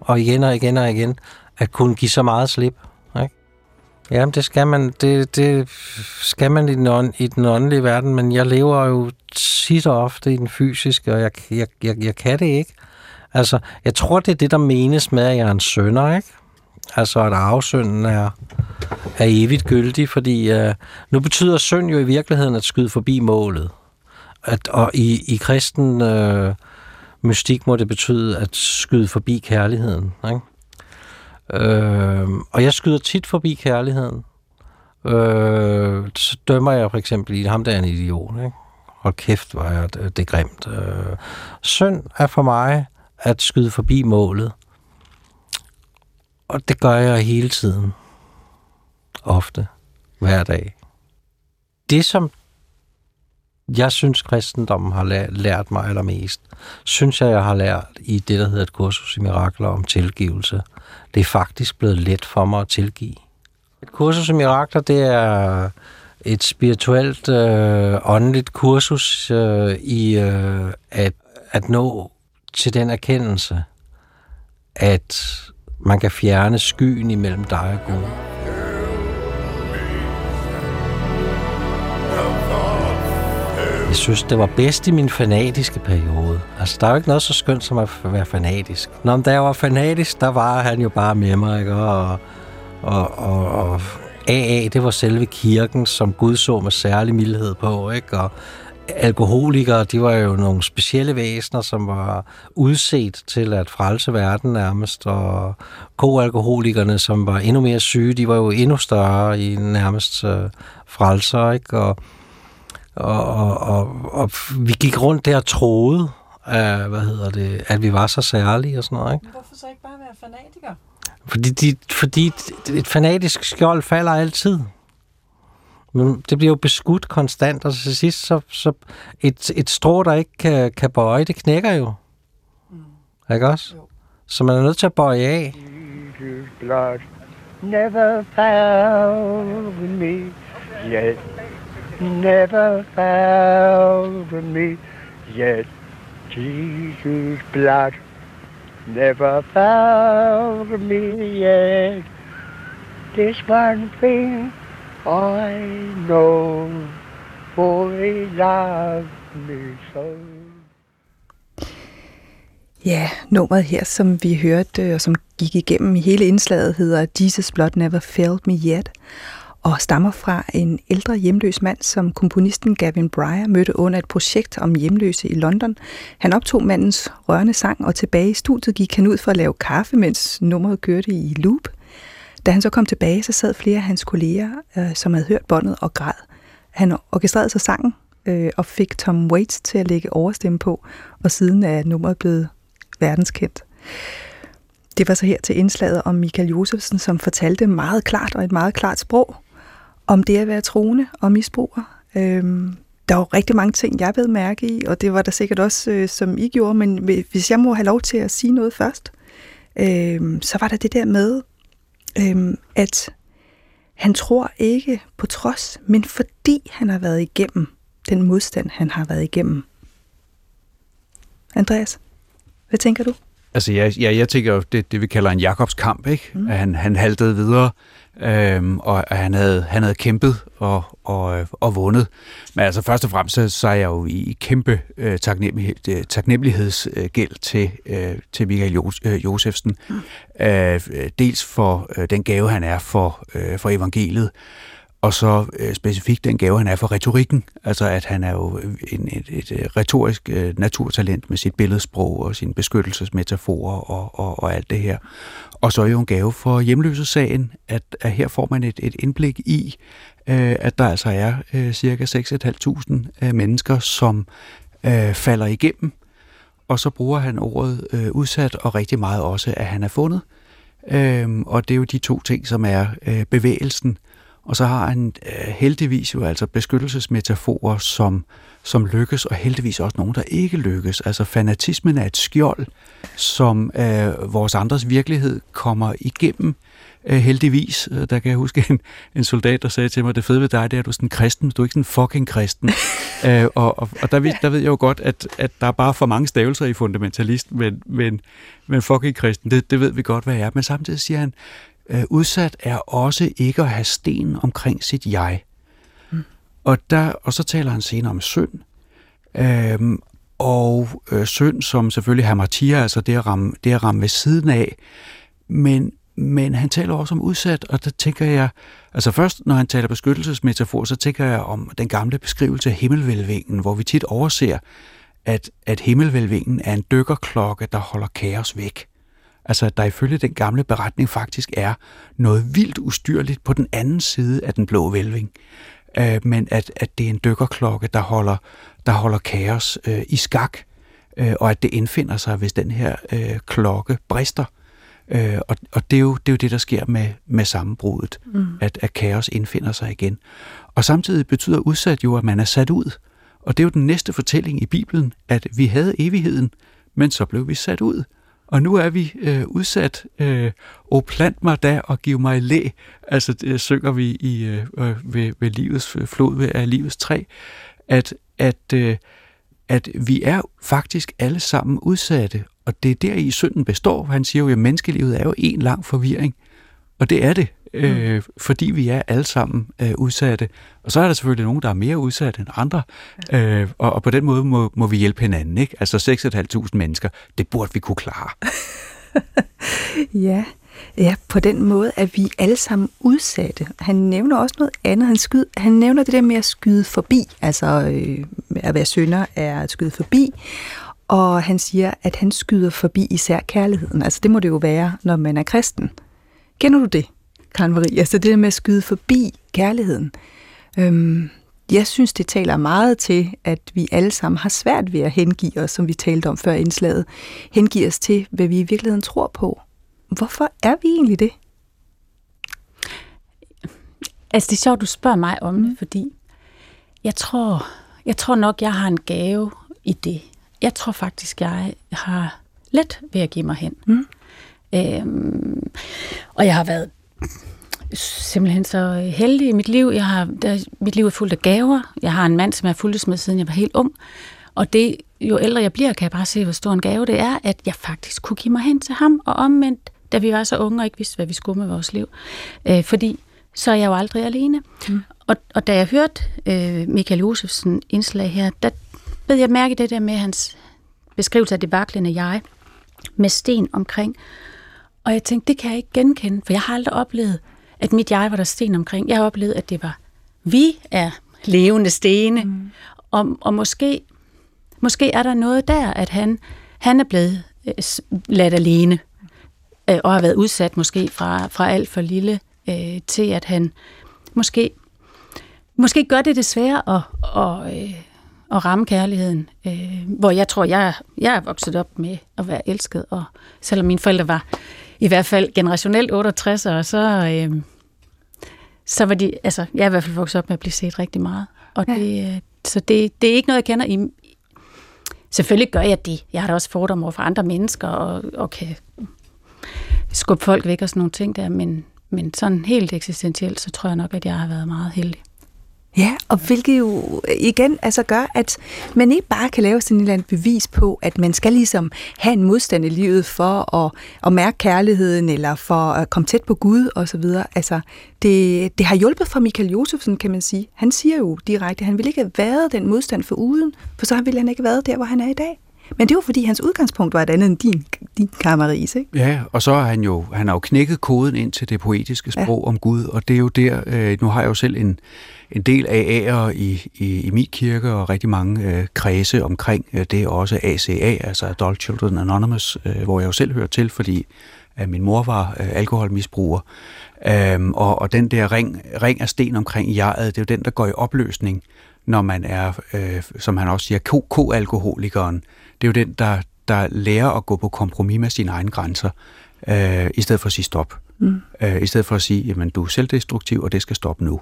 Og igen og igen og igen, at kunne give så meget slip. Ikke? Jamen, det skal man, det, det skal man i den, ånd, i den åndelige verden, men jeg lever jo tit og ofte i den fysiske, og jeg, jeg, jeg, jeg kan det ikke. Altså, jeg tror, det er det, der menes med, at jeg er en sønder, ikke? Altså, at arvesynden er, er evigt gyldig, fordi øh, nu betyder synd jo i virkeligheden at skyde forbi målet. At, og i, i kristen øh, mystik må det betyde at skyde forbi kærligheden, ikke? Øh, og jeg skyder tit forbi kærligheden. Øh, så dømmer jeg for eksempel i ham, der er en idiot. Ikke? Hold kæft, var jeg, det, det er grimt. Øh, synd er for mig at skyde forbi målet. Og det gør jeg hele tiden. Ofte. Hver dag. Det, som jeg synes, kristendommen har lært mig allermest, synes jeg, jeg har lært i det, der hedder et kursus i mirakler om tilgivelse. Det er faktisk blevet let for mig at tilgive. Et kursus i mirakler, det er et spirituelt, øh, åndeligt kursus øh, i øh, at, at nå til den erkendelse, at man kan fjerne skyen imellem dig og Gud. Jeg synes, det var bedst i min fanatiske periode. Altså, der er jo ikke noget så skønt som at være fanatisk. Når da jeg var fanatisk, der var han jo bare med mig, ikke? Og, og, og, og AA, det var selve kirken, som Gud så med særlig mildhed på, ikke? Og alkoholikere, de var jo nogle specielle væsener, som var udset til at frelse verden nærmest, og koalkoholikerne, som var endnu mere syge, de var jo endnu større i nærmest øh, frelser, ikke? Og, og, og, og, og vi gik rundt der og troede, at, hvad hedder det, at vi var så særlige og sådan noget. Ikke? Hvorfor så ikke bare være fanatiker? Fordi, de, fordi et fanatisk skjold falder altid. Men det bliver jo beskudt konstant, og til sidst, så, så et, et strå, der ikke kan, kan bøje, det knækker jo. Mm. Ikke også? Jo. Så man er nødt til at bøje af. Jesus blood never found me yet never found me yet. Jesus' blood never found me yet. This one thing I know, for he loved me so. Ja, nummeret her, som vi hørte øh, og som gik igennem hele indslaget, hedder Jesus Blood Never Failed Me Yet og stammer fra en ældre hjemløs mand, som komponisten Gavin Breyer mødte under et projekt om hjemløse i London. Han optog mandens rørende sang, og tilbage i studiet gik han ud for at lave kaffe, mens nummeret kørte i loop. Da han så kom tilbage, så sad flere af hans kolleger, øh, som havde hørt båndet og græd. Han orkestrerede så sangen øh, og fik Tom Waits til at lægge overstemme på, og siden er nummeret blevet verdenskendt. Det var så her til indslaget om Michael Josefsen, som fortalte meget klart og et meget klart sprog om det at være troende og misbruger. Øhm, der var rigtig mange ting, jeg ved mærke i, og det var der sikkert også, øh, som I gjorde, men hvis jeg må have lov til at sige noget først, øh, så var der det der med, øh, at han tror ikke på trods, men fordi han har været igennem den modstand, han har været igennem. Andreas, hvad tænker du? Altså, jeg, jeg, jeg tænker jo, det, det vi kalder en Jakobs kamp, ikke? Mm. At han, han haltede videre, øhm, og at han havde, han havde kæmpet og, og, og vundet. Men altså, først og fremmest, så, så er jeg jo i kæmpe øh, taknemmelighed, øh, taknemmelighedsgæld til, øh, til Michael Jos, øh, Josefsen. Mm. Øh, dels for øh, den gave, han er for, øh, for evangeliet, og så øh, specifikt den gave, han er for retorikken. Altså, at han er jo en, et, et, et retorisk øh, naturtalent med sit billedsprog og sine beskyttelsesmetaforer og, og, og alt det her. Og så er jo en gave for hjemløsesagen, at, at her får man et, et indblik i, øh, at der altså er øh, cirka 6.500 øh, mennesker, som øh, falder igennem. Og så bruger han ordet øh, udsat, og rigtig meget også, at han er fundet. Øh, og det er jo de to ting, som er øh, bevægelsen, og så har han øh, heldigvis jo altså beskyttelsesmetaforer, som, som lykkes, og heldigvis også nogle, der ikke lykkes. Altså fanatismen er et skjold, som øh, vores andres virkelighed kommer igennem øh, heldigvis. Øh, der kan jeg huske en, en soldat, der sagde til mig, det fede ved dig, det er, at du er sådan kristen, du er ikke sådan fucking kristen. øh, og og, og der, ved, der ved jeg jo godt, at, at der er bare for mange stavelser i fundamentalist, men, men, men fucking kristen, det, det ved vi godt, hvad jeg er. Men samtidig siger han, øh, udsat er også ikke at have sten omkring sit jeg. Mm. Og, der, og så taler han senere om synd. Øhm, og øh, synd, som selvfølgelig har martyr, altså det at, ramme, det at ramme ved siden af. Men, men han taler også om udsat, og der tænker jeg, altså først når han taler beskyttelsesmetafor, så tænker jeg om den gamle beskrivelse af himmelvælvingen, hvor vi tit overser, at, at himmelvælvingen er en dykkerklokke, der holder kaos væk. Altså, at der ifølge den gamle beretning faktisk er noget vildt ustyrligt på den anden side af den blå vælving. Øh, men at, at det er en dykkerklokke, der holder, der holder kaos øh, i skak, øh, og at det indfinder sig, hvis den her øh, klokke brister. Øh, og og det, er jo, det er jo det, der sker med, med sammenbruddet, mm. at, at kaos indfinder sig igen. Og samtidig betyder udsat jo, at man er sat ud. Og det er jo den næste fortælling i Bibelen, at vi havde evigheden, men så blev vi sat ud. Og nu er vi øh, udsat, øh, og plant mig da og giv mig læ, altså det øh, synger vi i, øh, øh ved, ved livets øh, flod, ved af livets træ, at, at, øh, at vi er faktisk alle sammen udsatte, og det er der i synden består. Han siger jo, at menneskelivet er jo en lang forvirring, og det er det øh, mm. fordi vi er alle sammen øh, udsatte. Og så er der selvfølgelig nogen, der er mere udsatte end andre, øh, og, og på den måde må, må vi hjælpe hinanden. Ikke? Altså 6.500 mennesker, det burde vi kunne klare. ja. Ja, på den måde er vi alle sammen udsatte. Han nævner også noget andet. Han, skyd, han nævner det der med at skyde forbi, altså øh, at være sønder er at skyde forbi. Og han siger, at han skyder forbi især kærligheden. Altså det må det jo være, når man er kristen. Kender du det? Karen Marie. Altså det der med at skyde forbi kærligheden. Øhm, jeg synes, det taler meget til, at vi alle sammen har svært ved at hengive os, som vi talte om før indslaget. Hengive os til, hvad vi i virkeligheden tror på. Hvorfor er vi egentlig det? Altså, det er sjovt, du spørger mig om det, fordi jeg tror, jeg tror nok, jeg har en gave i det. Jeg tror faktisk, jeg har let ved at give mig hen. Mm. Øhm, og jeg har været simpelthen så heldig i mit liv. Jeg har, der, mit liv er fuldt af gaver. Jeg har en mand, som jeg har fulgt med, siden jeg var helt ung. Og det, jo ældre jeg bliver, kan jeg bare se, hvor stor en gave det er, at jeg faktisk kunne give mig hen til ham, og omvendt, da vi var så unge og ikke vidste, hvad vi skulle med vores liv. Øh, fordi så er jeg jo aldrig alene. Mm. Og, og da jeg hørte øh, Michael Josefsen indslag her, der ved jeg mærke det der med hans beskrivelse af det vaklende jeg, med sten omkring. Og jeg tænkte, det kan jeg ikke genkende, for jeg har aldrig oplevet, at mit jeg var der sten omkring. Jeg har oplevet, at det var, vi er levende stene, mm. og, og måske, måske er der noget der, at han, han er blevet øh, ladt alene, øh, og har været udsat måske fra, fra alt for lille øh, til, at han måske, måske gør det desværre at, at, øh, at ramme kærligheden. Øh, hvor jeg tror, jeg, jeg er vokset op med at være elsket, og selvom mine forældre var i hvert fald generationelt 68, og så, øh, så var de, altså, jeg er i hvert fald vokset op med at blive set rigtig meget. Og ja. det, øh, så det, det er ikke noget, jeg kender i... Selvfølgelig gør jeg det. Jeg har da også fordomme over for andre mennesker, og, og kan skubbe folk væk og sådan nogle ting der, men, men sådan helt eksistentielt, så tror jeg nok, at jeg har været meget heldig. Ja, og hvilket jo igen altså gør, at man ikke bare kan lave sådan et eller andet bevis på, at man skal ligesom have en modstand i livet for at, at mærke kærligheden, eller for at komme tæt på Gud og så videre. Altså, det, det har hjulpet for Michael Josefsen, kan man sige. Han siger jo direkte, at han ville ikke have været den modstand for uden, for så ville han ikke været der, hvor han er i dag. Men det var fordi hans udgangspunkt var et andet end din, din Kamaris, ikke? Ja, og så har han jo, han har jo knækket koden ind til det poetiske sprog ja. om Gud, og det er jo der, øh, nu har jeg jo selv en, en del af ærer i, i, i min kirke, og rigtig mange øh, kredse omkring øh, det, også ACA, altså Adult Children Anonymous, øh, hvor jeg jo selv hører til, fordi at min mor var øh, alkoholmisbruger. Øhm, og, og den der ring, ring af sten omkring jeget, det er jo den, der går i opløsning, når man er, øh, som han også siger, k-alkoholikeren. Det er jo den, der, der lærer at gå på kompromis med sine egne grænser, øh, i stedet for at sige stop. Mm. Øh, I stedet for at sige, jamen du er selvdestruktiv, og det skal stoppe nu.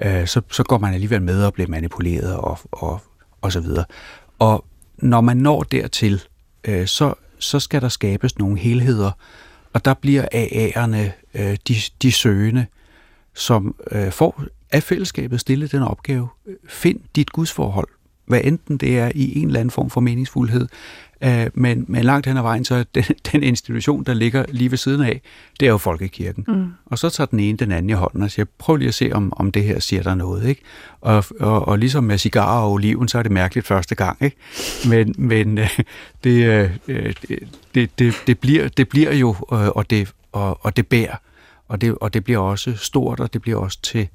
Øh, så, så går man alligevel med og bliver manipuleret og, og, og så videre. Og når man når dertil, øh, så, så skal der skabes nogle helheder, og der bliver AA'erne øh, de, de søgende, som øh, får af fællesskabet stillet den opgave. Find dit gudsforhold hvad enten det er i en eller anden form for meningsfuldhed, øh, men, men langt hen ad vejen, så er den, den institution, der ligger lige ved siden af, det er jo Folkekirken. Mm. Og så tager den ene den anden i hånden og siger, prøv lige at se, om, om det her siger der noget. Ikke? Og, og, og ligesom med cigarer og oliven, så er det mærkeligt første gang. Ikke? Men, men øh, det, øh, det, det, det, bliver, det bliver jo, øh, og, det, og, og det bærer. Og det, og det bliver også stort, og det bliver også til,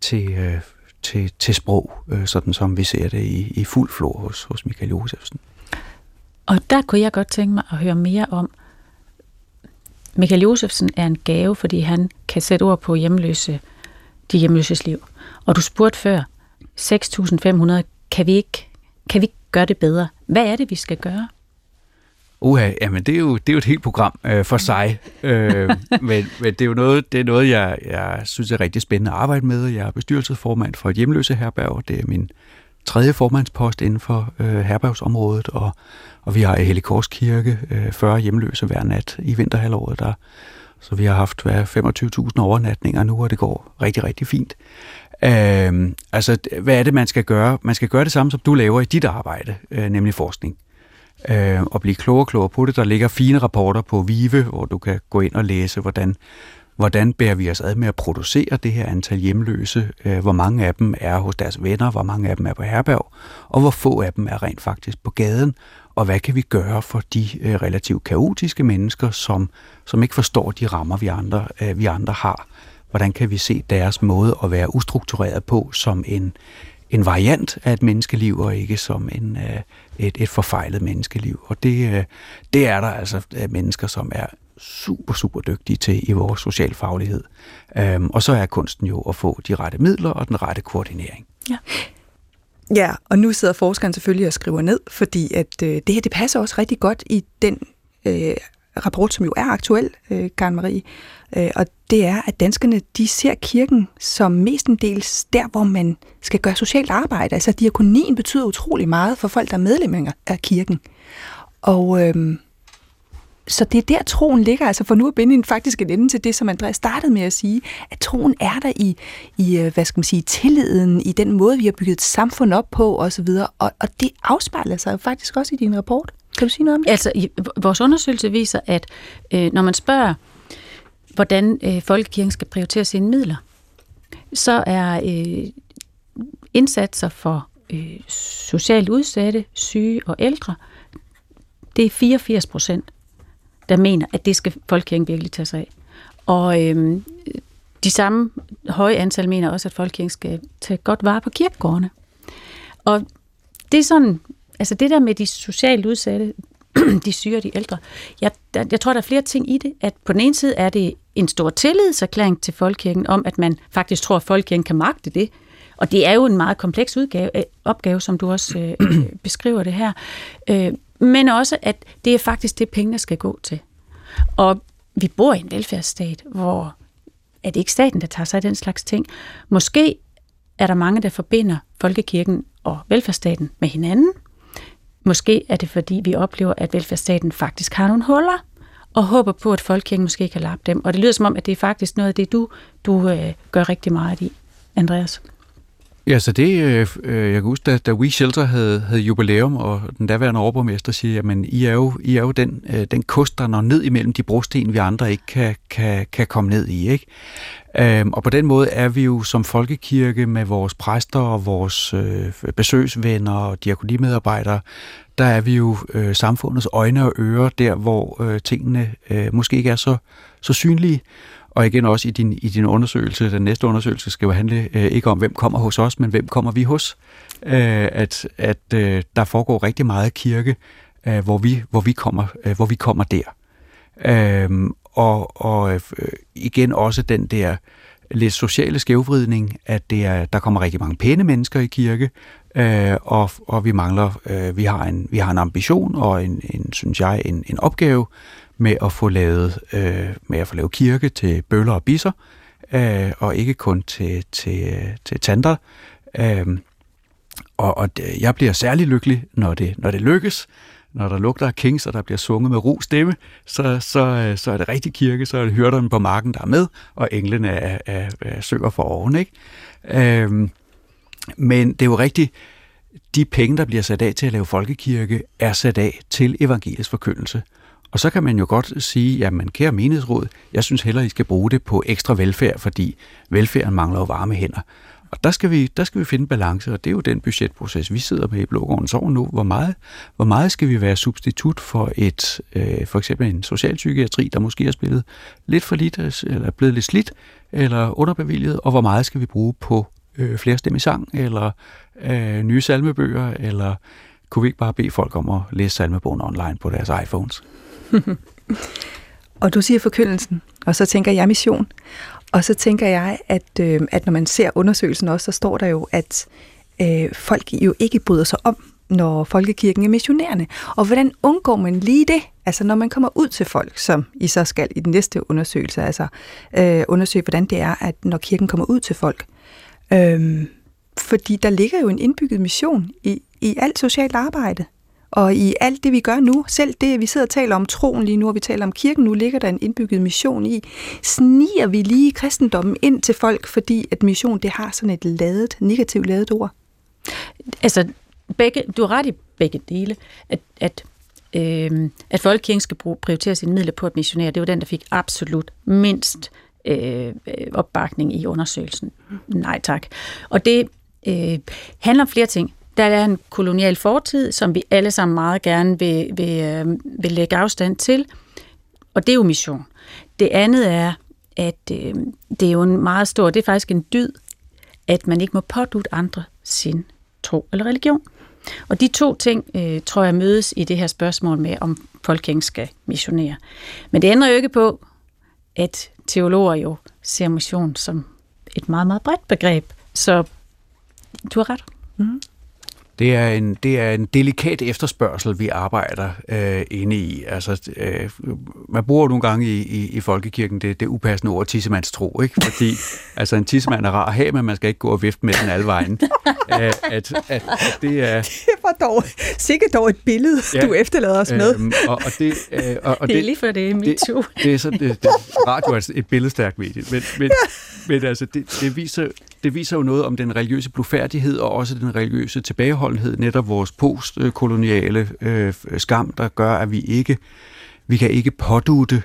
til, øh, til, til sprog, øh, sådan som vi ser det i, i fuld flor hos, hos Michael Josefsen. Og der kunne jeg godt tænke mig at høre mere om, Michael Josefsen er en gave, fordi han kan sætte ord på hjemløse, de hjemløses liv. Og du spurgte før, 6.500, kan vi ikke kan vi ikke gøre det bedre? Hvad er det, vi skal gøre? Uha, jamen det er jo, det er jo et helt program øh, for sig, øh, men, men det er jo noget, det er noget jeg, jeg synes er rigtig spændende at arbejde med. Jeg er bestyrelsesformand for et hjemløse herberg, det er min tredje formandspost inden for øh, herbergsområdet, og, og vi har i Helikorskirke øh, 40 hjemløse hver nat i vinterhalvåret. Der, så vi har haft 25.000 overnatninger nu, og det går rigtig, rigtig fint. Øh, altså, hvad er det, man skal gøre? Man skal gøre det samme, som du laver i dit arbejde, øh, nemlig forskning. Øh, og blive klogere og klogere på det. Der ligger fine rapporter på Vive, hvor du kan gå ind og læse, hvordan hvordan bærer vi os ad med at producere det her antal hjemløse, øh, hvor mange af dem er hos deres venner, hvor mange af dem er på herberg, og hvor få af dem er rent faktisk på gaden, og hvad kan vi gøre for de øh, relativt kaotiske mennesker, som, som ikke forstår de rammer, vi andre, øh, vi andre har. Hvordan kan vi se deres måde at være ustruktureret på som en, en variant af et menneskeliv, og ikke som en, et, et forfejlet menneskeliv. Og det, det er der altså mennesker, som er super, super dygtige til i vores socialfaglighed. Øhm, og så er kunsten jo at få de rette midler og den rette koordinering. Ja. Ja, og nu sidder forskeren selvfølgelig og skriver ned, fordi at øh, det her det passer også rigtig godt i den øh, rapport, som jo er aktuel, øh, Karen Marie, øh, og det er, at danskerne de ser kirken som mestendels der, hvor man skal gøre socialt arbejde. Altså diakonien betyder utrolig meget for folk, der er medlemmer af kirken. Og øh, så det er der, troen ligger, altså for nu at binde en faktisk en ende til det, som Andreas startede med at sige, at troen er der i, i øh, hvad skal man sige, tilliden, i den måde, vi har bygget et samfund op på osv., og, og det afspejler sig jo faktisk også i din rapport. Kan du sige noget om det? Altså, vores undersøgelse viser, at øh, når man spørger, hvordan øh, folkekirken skal prioritere sine midler, så er øh, indsatser for øh, socialt udsatte, syge og ældre, det er 84 procent der mener, at det skal Folkekirken virkelig tage sig af. Og øh, de samme høje antal mener også, at Folkekirken skal tage godt vare på kirkegårdene. Og det er sådan, altså det der med de socialt udsatte, de syge og de ældre, jeg, der, jeg tror, der er flere ting i det, at på den ene side er det en stor tillidserklæring til Folkekirken om, at man faktisk tror, at Folkekirken kan magte det. Og det er jo en meget kompleks udgave, øh, opgave, som du også øh, øh, beskriver det her. Øh, men også, at det er faktisk det, pengene skal gå til. Og vi bor i en velfærdsstat, hvor er det ikke staten, der tager sig af den slags ting. Måske er der mange, der forbinder folkekirken og velfærdsstaten med hinanden. Måske er det, fordi vi oplever, at velfærdsstaten faktisk har nogle huller, og håber på, at folkekirken måske kan lappe dem. Og det lyder som om, at det er faktisk noget af det, du, du øh, gør rigtig meget i, Andreas. Ja, så det, øh, øh jeg kan huske, da, da We Shelter havde, havde jubilæum, og den daværende overborgmester siger, jamen, I er jo, I er jo den, øh, den kost, der når ned imellem de brosten, vi andre ikke kan, kan, kan komme ned i. Ikke? Øhm, og på den måde er vi jo som folkekirke med vores præster og vores øh, besøgsvenner og diakonimedarbejdere, der er vi jo øh, samfundets øjne og ører, der hvor øh, tingene øh, måske ikke er så, så synlige. Og igen også i din, i din undersøgelse, den næste undersøgelse skal jo handle øh, ikke om, hvem kommer hos os, men hvem kommer vi hos. Øh, at at øh, der foregår rigtig meget kirke, øh, hvor, vi, hvor, vi kommer, øh, hvor vi kommer der. Øhm, og og øh, igen også den der lidt sociale skævvridning, at det er, der kommer rigtig mange pæne mennesker i kirke, øh, og, og vi mangler, øh, vi, har en, vi har en ambition og en, en synes jeg, en, en opgave med at få lavet, øh, med at få lavet kirke til bøller og bisser, øh, og ikke kun til, til, til tanter. Øh, og, og jeg bliver særlig lykkelig, når det, når det lykkes, når der lugter af kings, og der bliver sunget med ro stemme, så, så, øh, så er det rigtig kirke, så er det hyrderne på marken, der er med, og englene er, er, er synger for oven. Ikke? Øhm, men det er jo rigtigt, de penge, der bliver sat af til at lave folkekirke, er sat af til evangelisk forkyndelse. Og så kan man jo godt sige, jamen kære menighedsråd, jeg synes heller, I skal bruge det på ekstra velfærd, fordi velfærden mangler jo varme hænder. Og der skal, vi, der skal vi finde balance, og det er jo den budgetproces, vi sidder med i Blågårdens år nu. Hvor meget, hvor meget skal vi være substitut for et, øh, for eksempel en socialpsykiatri, der måske er spillet lidt for lidt, eller blevet lidt slidt, eller underbevilget, og hvor meget skal vi bruge på øh, flerstemmig sang, eller øh, nye salmebøger, eller kunne vi ikke bare bede folk om at læse salmebogen online på deres iPhones? og du siger forkyndelsen, og så tænker jeg mission. Og så tænker jeg, at, øh, at når man ser undersøgelsen også, så står der jo, at øh, folk jo ikke bryder sig om, når folkekirken er missionerende. Og hvordan undgår man lige det? Altså når man kommer ud til folk, som I så skal i den næste undersøgelse, altså øh, undersøge, hvordan det er, at når kirken kommer ud til folk. Øh, fordi der ligger jo en indbygget mission i, i alt socialt arbejde. Og i alt det, vi gør nu, selv det, vi sidder og taler om troen lige nu, og vi taler om kirken nu, ligger der en indbygget mission i. Sniger vi lige kristendommen ind til folk, fordi at mission, det har sådan et ladet, negativt ladet ord? Altså, begge, du har ret i begge dele, at, at øh, at folkekirken skal bruge, prioritere sine midler på at missionere, det var den, der fik absolut mindst øh, opbakning i undersøgelsen. Nej tak. Og det øh, handler om flere ting. Der er en kolonial fortid, som vi alle sammen meget gerne vil, vil, øh, vil lægge afstand til, og det er jo mission. Det andet er, at øh, det er jo en meget stor, det er faktisk en dyd, at man ikke må pådute andre sin tro eller religion. Og de to ting, øh, tror jeg, mødes i det her spørgsmål med, om folkekirken skal missionere. Men det ændrer jo ikke på, at teologer jo ser mission som et meget, meget bredt begreb. Så du har ret. Mm. Det er en, det er en delikat efterspørgsel, vi arbejder øh, inde i. Altså, øh, man bruger nogle gange i, i, i folkekirken det, det upassende ord tissemands tro, ikke? Fordi altså, en tissemand er rar at have, men man skal ikke gå og vifte med den alle vejen. at, at, at, at det er... Det var dog sikkert dog et billede, ja, du efterlader os med. Øhm, og, og det, øh, og, og det, er lige for det, mit det, det, er så, det, det, radio er et billedstærkt medie, men, men, ja. men altså, det, det, viser, det viser jo noget om den religiøse blufærdighed og også den religiøse tilbageholdenhed, netop vores postkoloniale øh, skam, der gør, at vi ikke vi kan ikke pådute.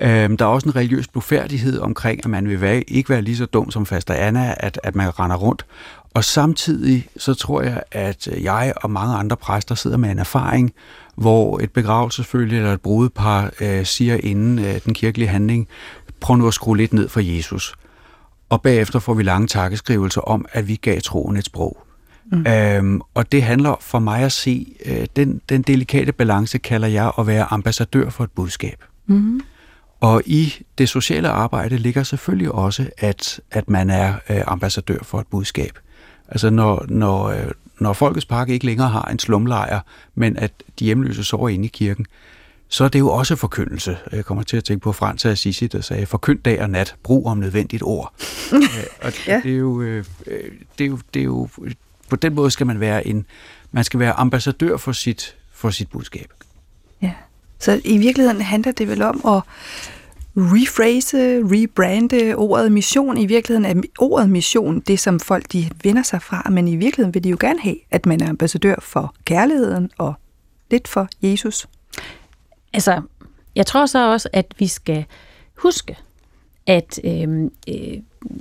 Øhm, der er også en religiøs blufærdighed omkring, at man vil være, ikke være lige så dum som faster Anna, at, at man render rundt. Og samtidig så tror jeg, at jeg og mange andre præster sidder med en erfaring, hvor et begravelsesfølge eller et brudepar øh, siger inden øh, den kirkelige handling, prøv nu at skrue lidt ned for Jesus og bagefter får vi lange takkeskrivelser om, at vi gav troen et sprog. Mm. Øhm, og det handler for mig at se, øh, den, den delikate balance kalder jeg at være ambassadør for et budskab. Mm. Og i det sociale arbejde ligger selvfølgelig også, at, at man er øh, ambassadør for et budskab. Altså når, når, øh, når Folkets Park ikke længere har en slumlejr, men at de hjemløse sover inde i kirken, så er det jo også forkyndelse. Jeg kommer til at tænke på Frans Assisi, der sagde, forkynd dag og nat, brug om nødvendigt ord. Øh, og ja. det, er jo, øh, det, er jo, det er jo, på den måde skal man være en, man skal være ambassadør for sit, for sit budskab. Ja, så i virkeligheden handler det vel om at rephrase, rebrande ordet mission. I virkeligheden er ordet mission det, som folk de vender sig fra, men i virkeligheden vil de jo gerne have, at man er ambassadør for kærligheden og lidt for Jesus. Altså, jeg tror så også, at vi skal huske, at øh, øh,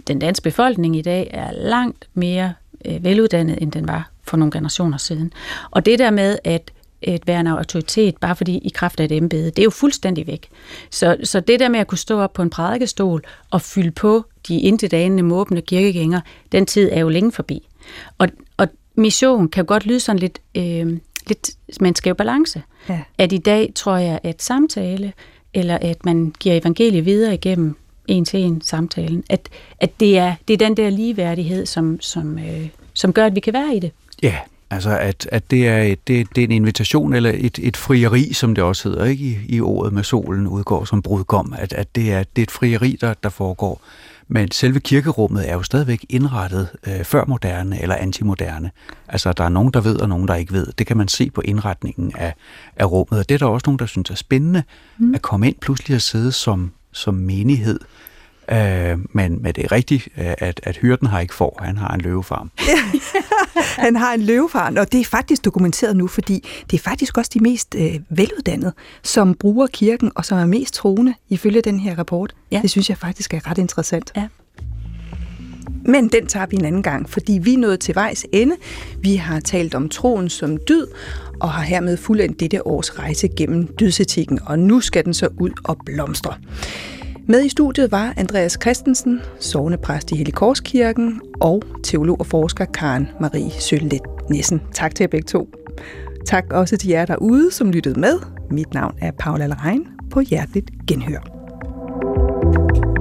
den danske befolkning i dag er langt mere øh, veluddannet, end den var for nogle generationer siden. Og det der med, at et være en autoritet, bare fordi i kraft af et embede, det er jo fuldstændig væk. Så, så det der med at kunne stå op på en prædikestol og fylde på de intetanende, måbende kirkegængere, den tid er jo længe forbi. Og, og mission kan godt lyde sådan lidt, øh, lidt man skal jo balance. Ja. At i dag tror jeg, at samtale, eller at man giver evangeliet videre igennem en til en samtalen, at, at det, er, det er den der ligeværdighed, som, som, øh, som gør, at vi kan være i det. Ja, altså at, at det, er et, det, det er en invitation, eller et, et frieri, som det også hedder, ikke? I, i ordet med solen udgår som brudgom, at, at det, er, det er et frieri, der, der foregår. Men selve kirkerummet er jo stadigvæk indrettet øh, før moderne eller antimoderne. Altså, der er nogen, der ved, og nogen, der ikke ved. Det kan man se på indretningen af, af rummet. Og det er der også nogen, der synes er spændende, mm. at komme ind pludselig og sidde som, som menighed Øh, men, men det er rigtigt, øh, at, at hyrden har ikke får, han har en løvefarm. Han har en løvefarm, og det er faktisk dokumenteret nu, fordi det er faktisk også de mest øh, veluddannede, som bruger kirken, og som er mest troende, ifølge den her rapport. Ja. Det synes jeg faktisk er ret interessant. Ja. Men den tager vi en anden gang, fordi vi er nået til vejs ende. Vi har talt om troen som dyd, og har hermed fuldendt dette års rejse gennem dydsetikken, og nu skal den så ud og blomstre. Med i studiet var Andreas Christensen, sovnepræst i Helikorskirken, og teolog og forsker Karen Marie Søllet Nissen. Tak til jer begge to. Tak også til jer derude, som lyttede med. Mit navn er Paula Lerein. På hjerteligt genhør. thank you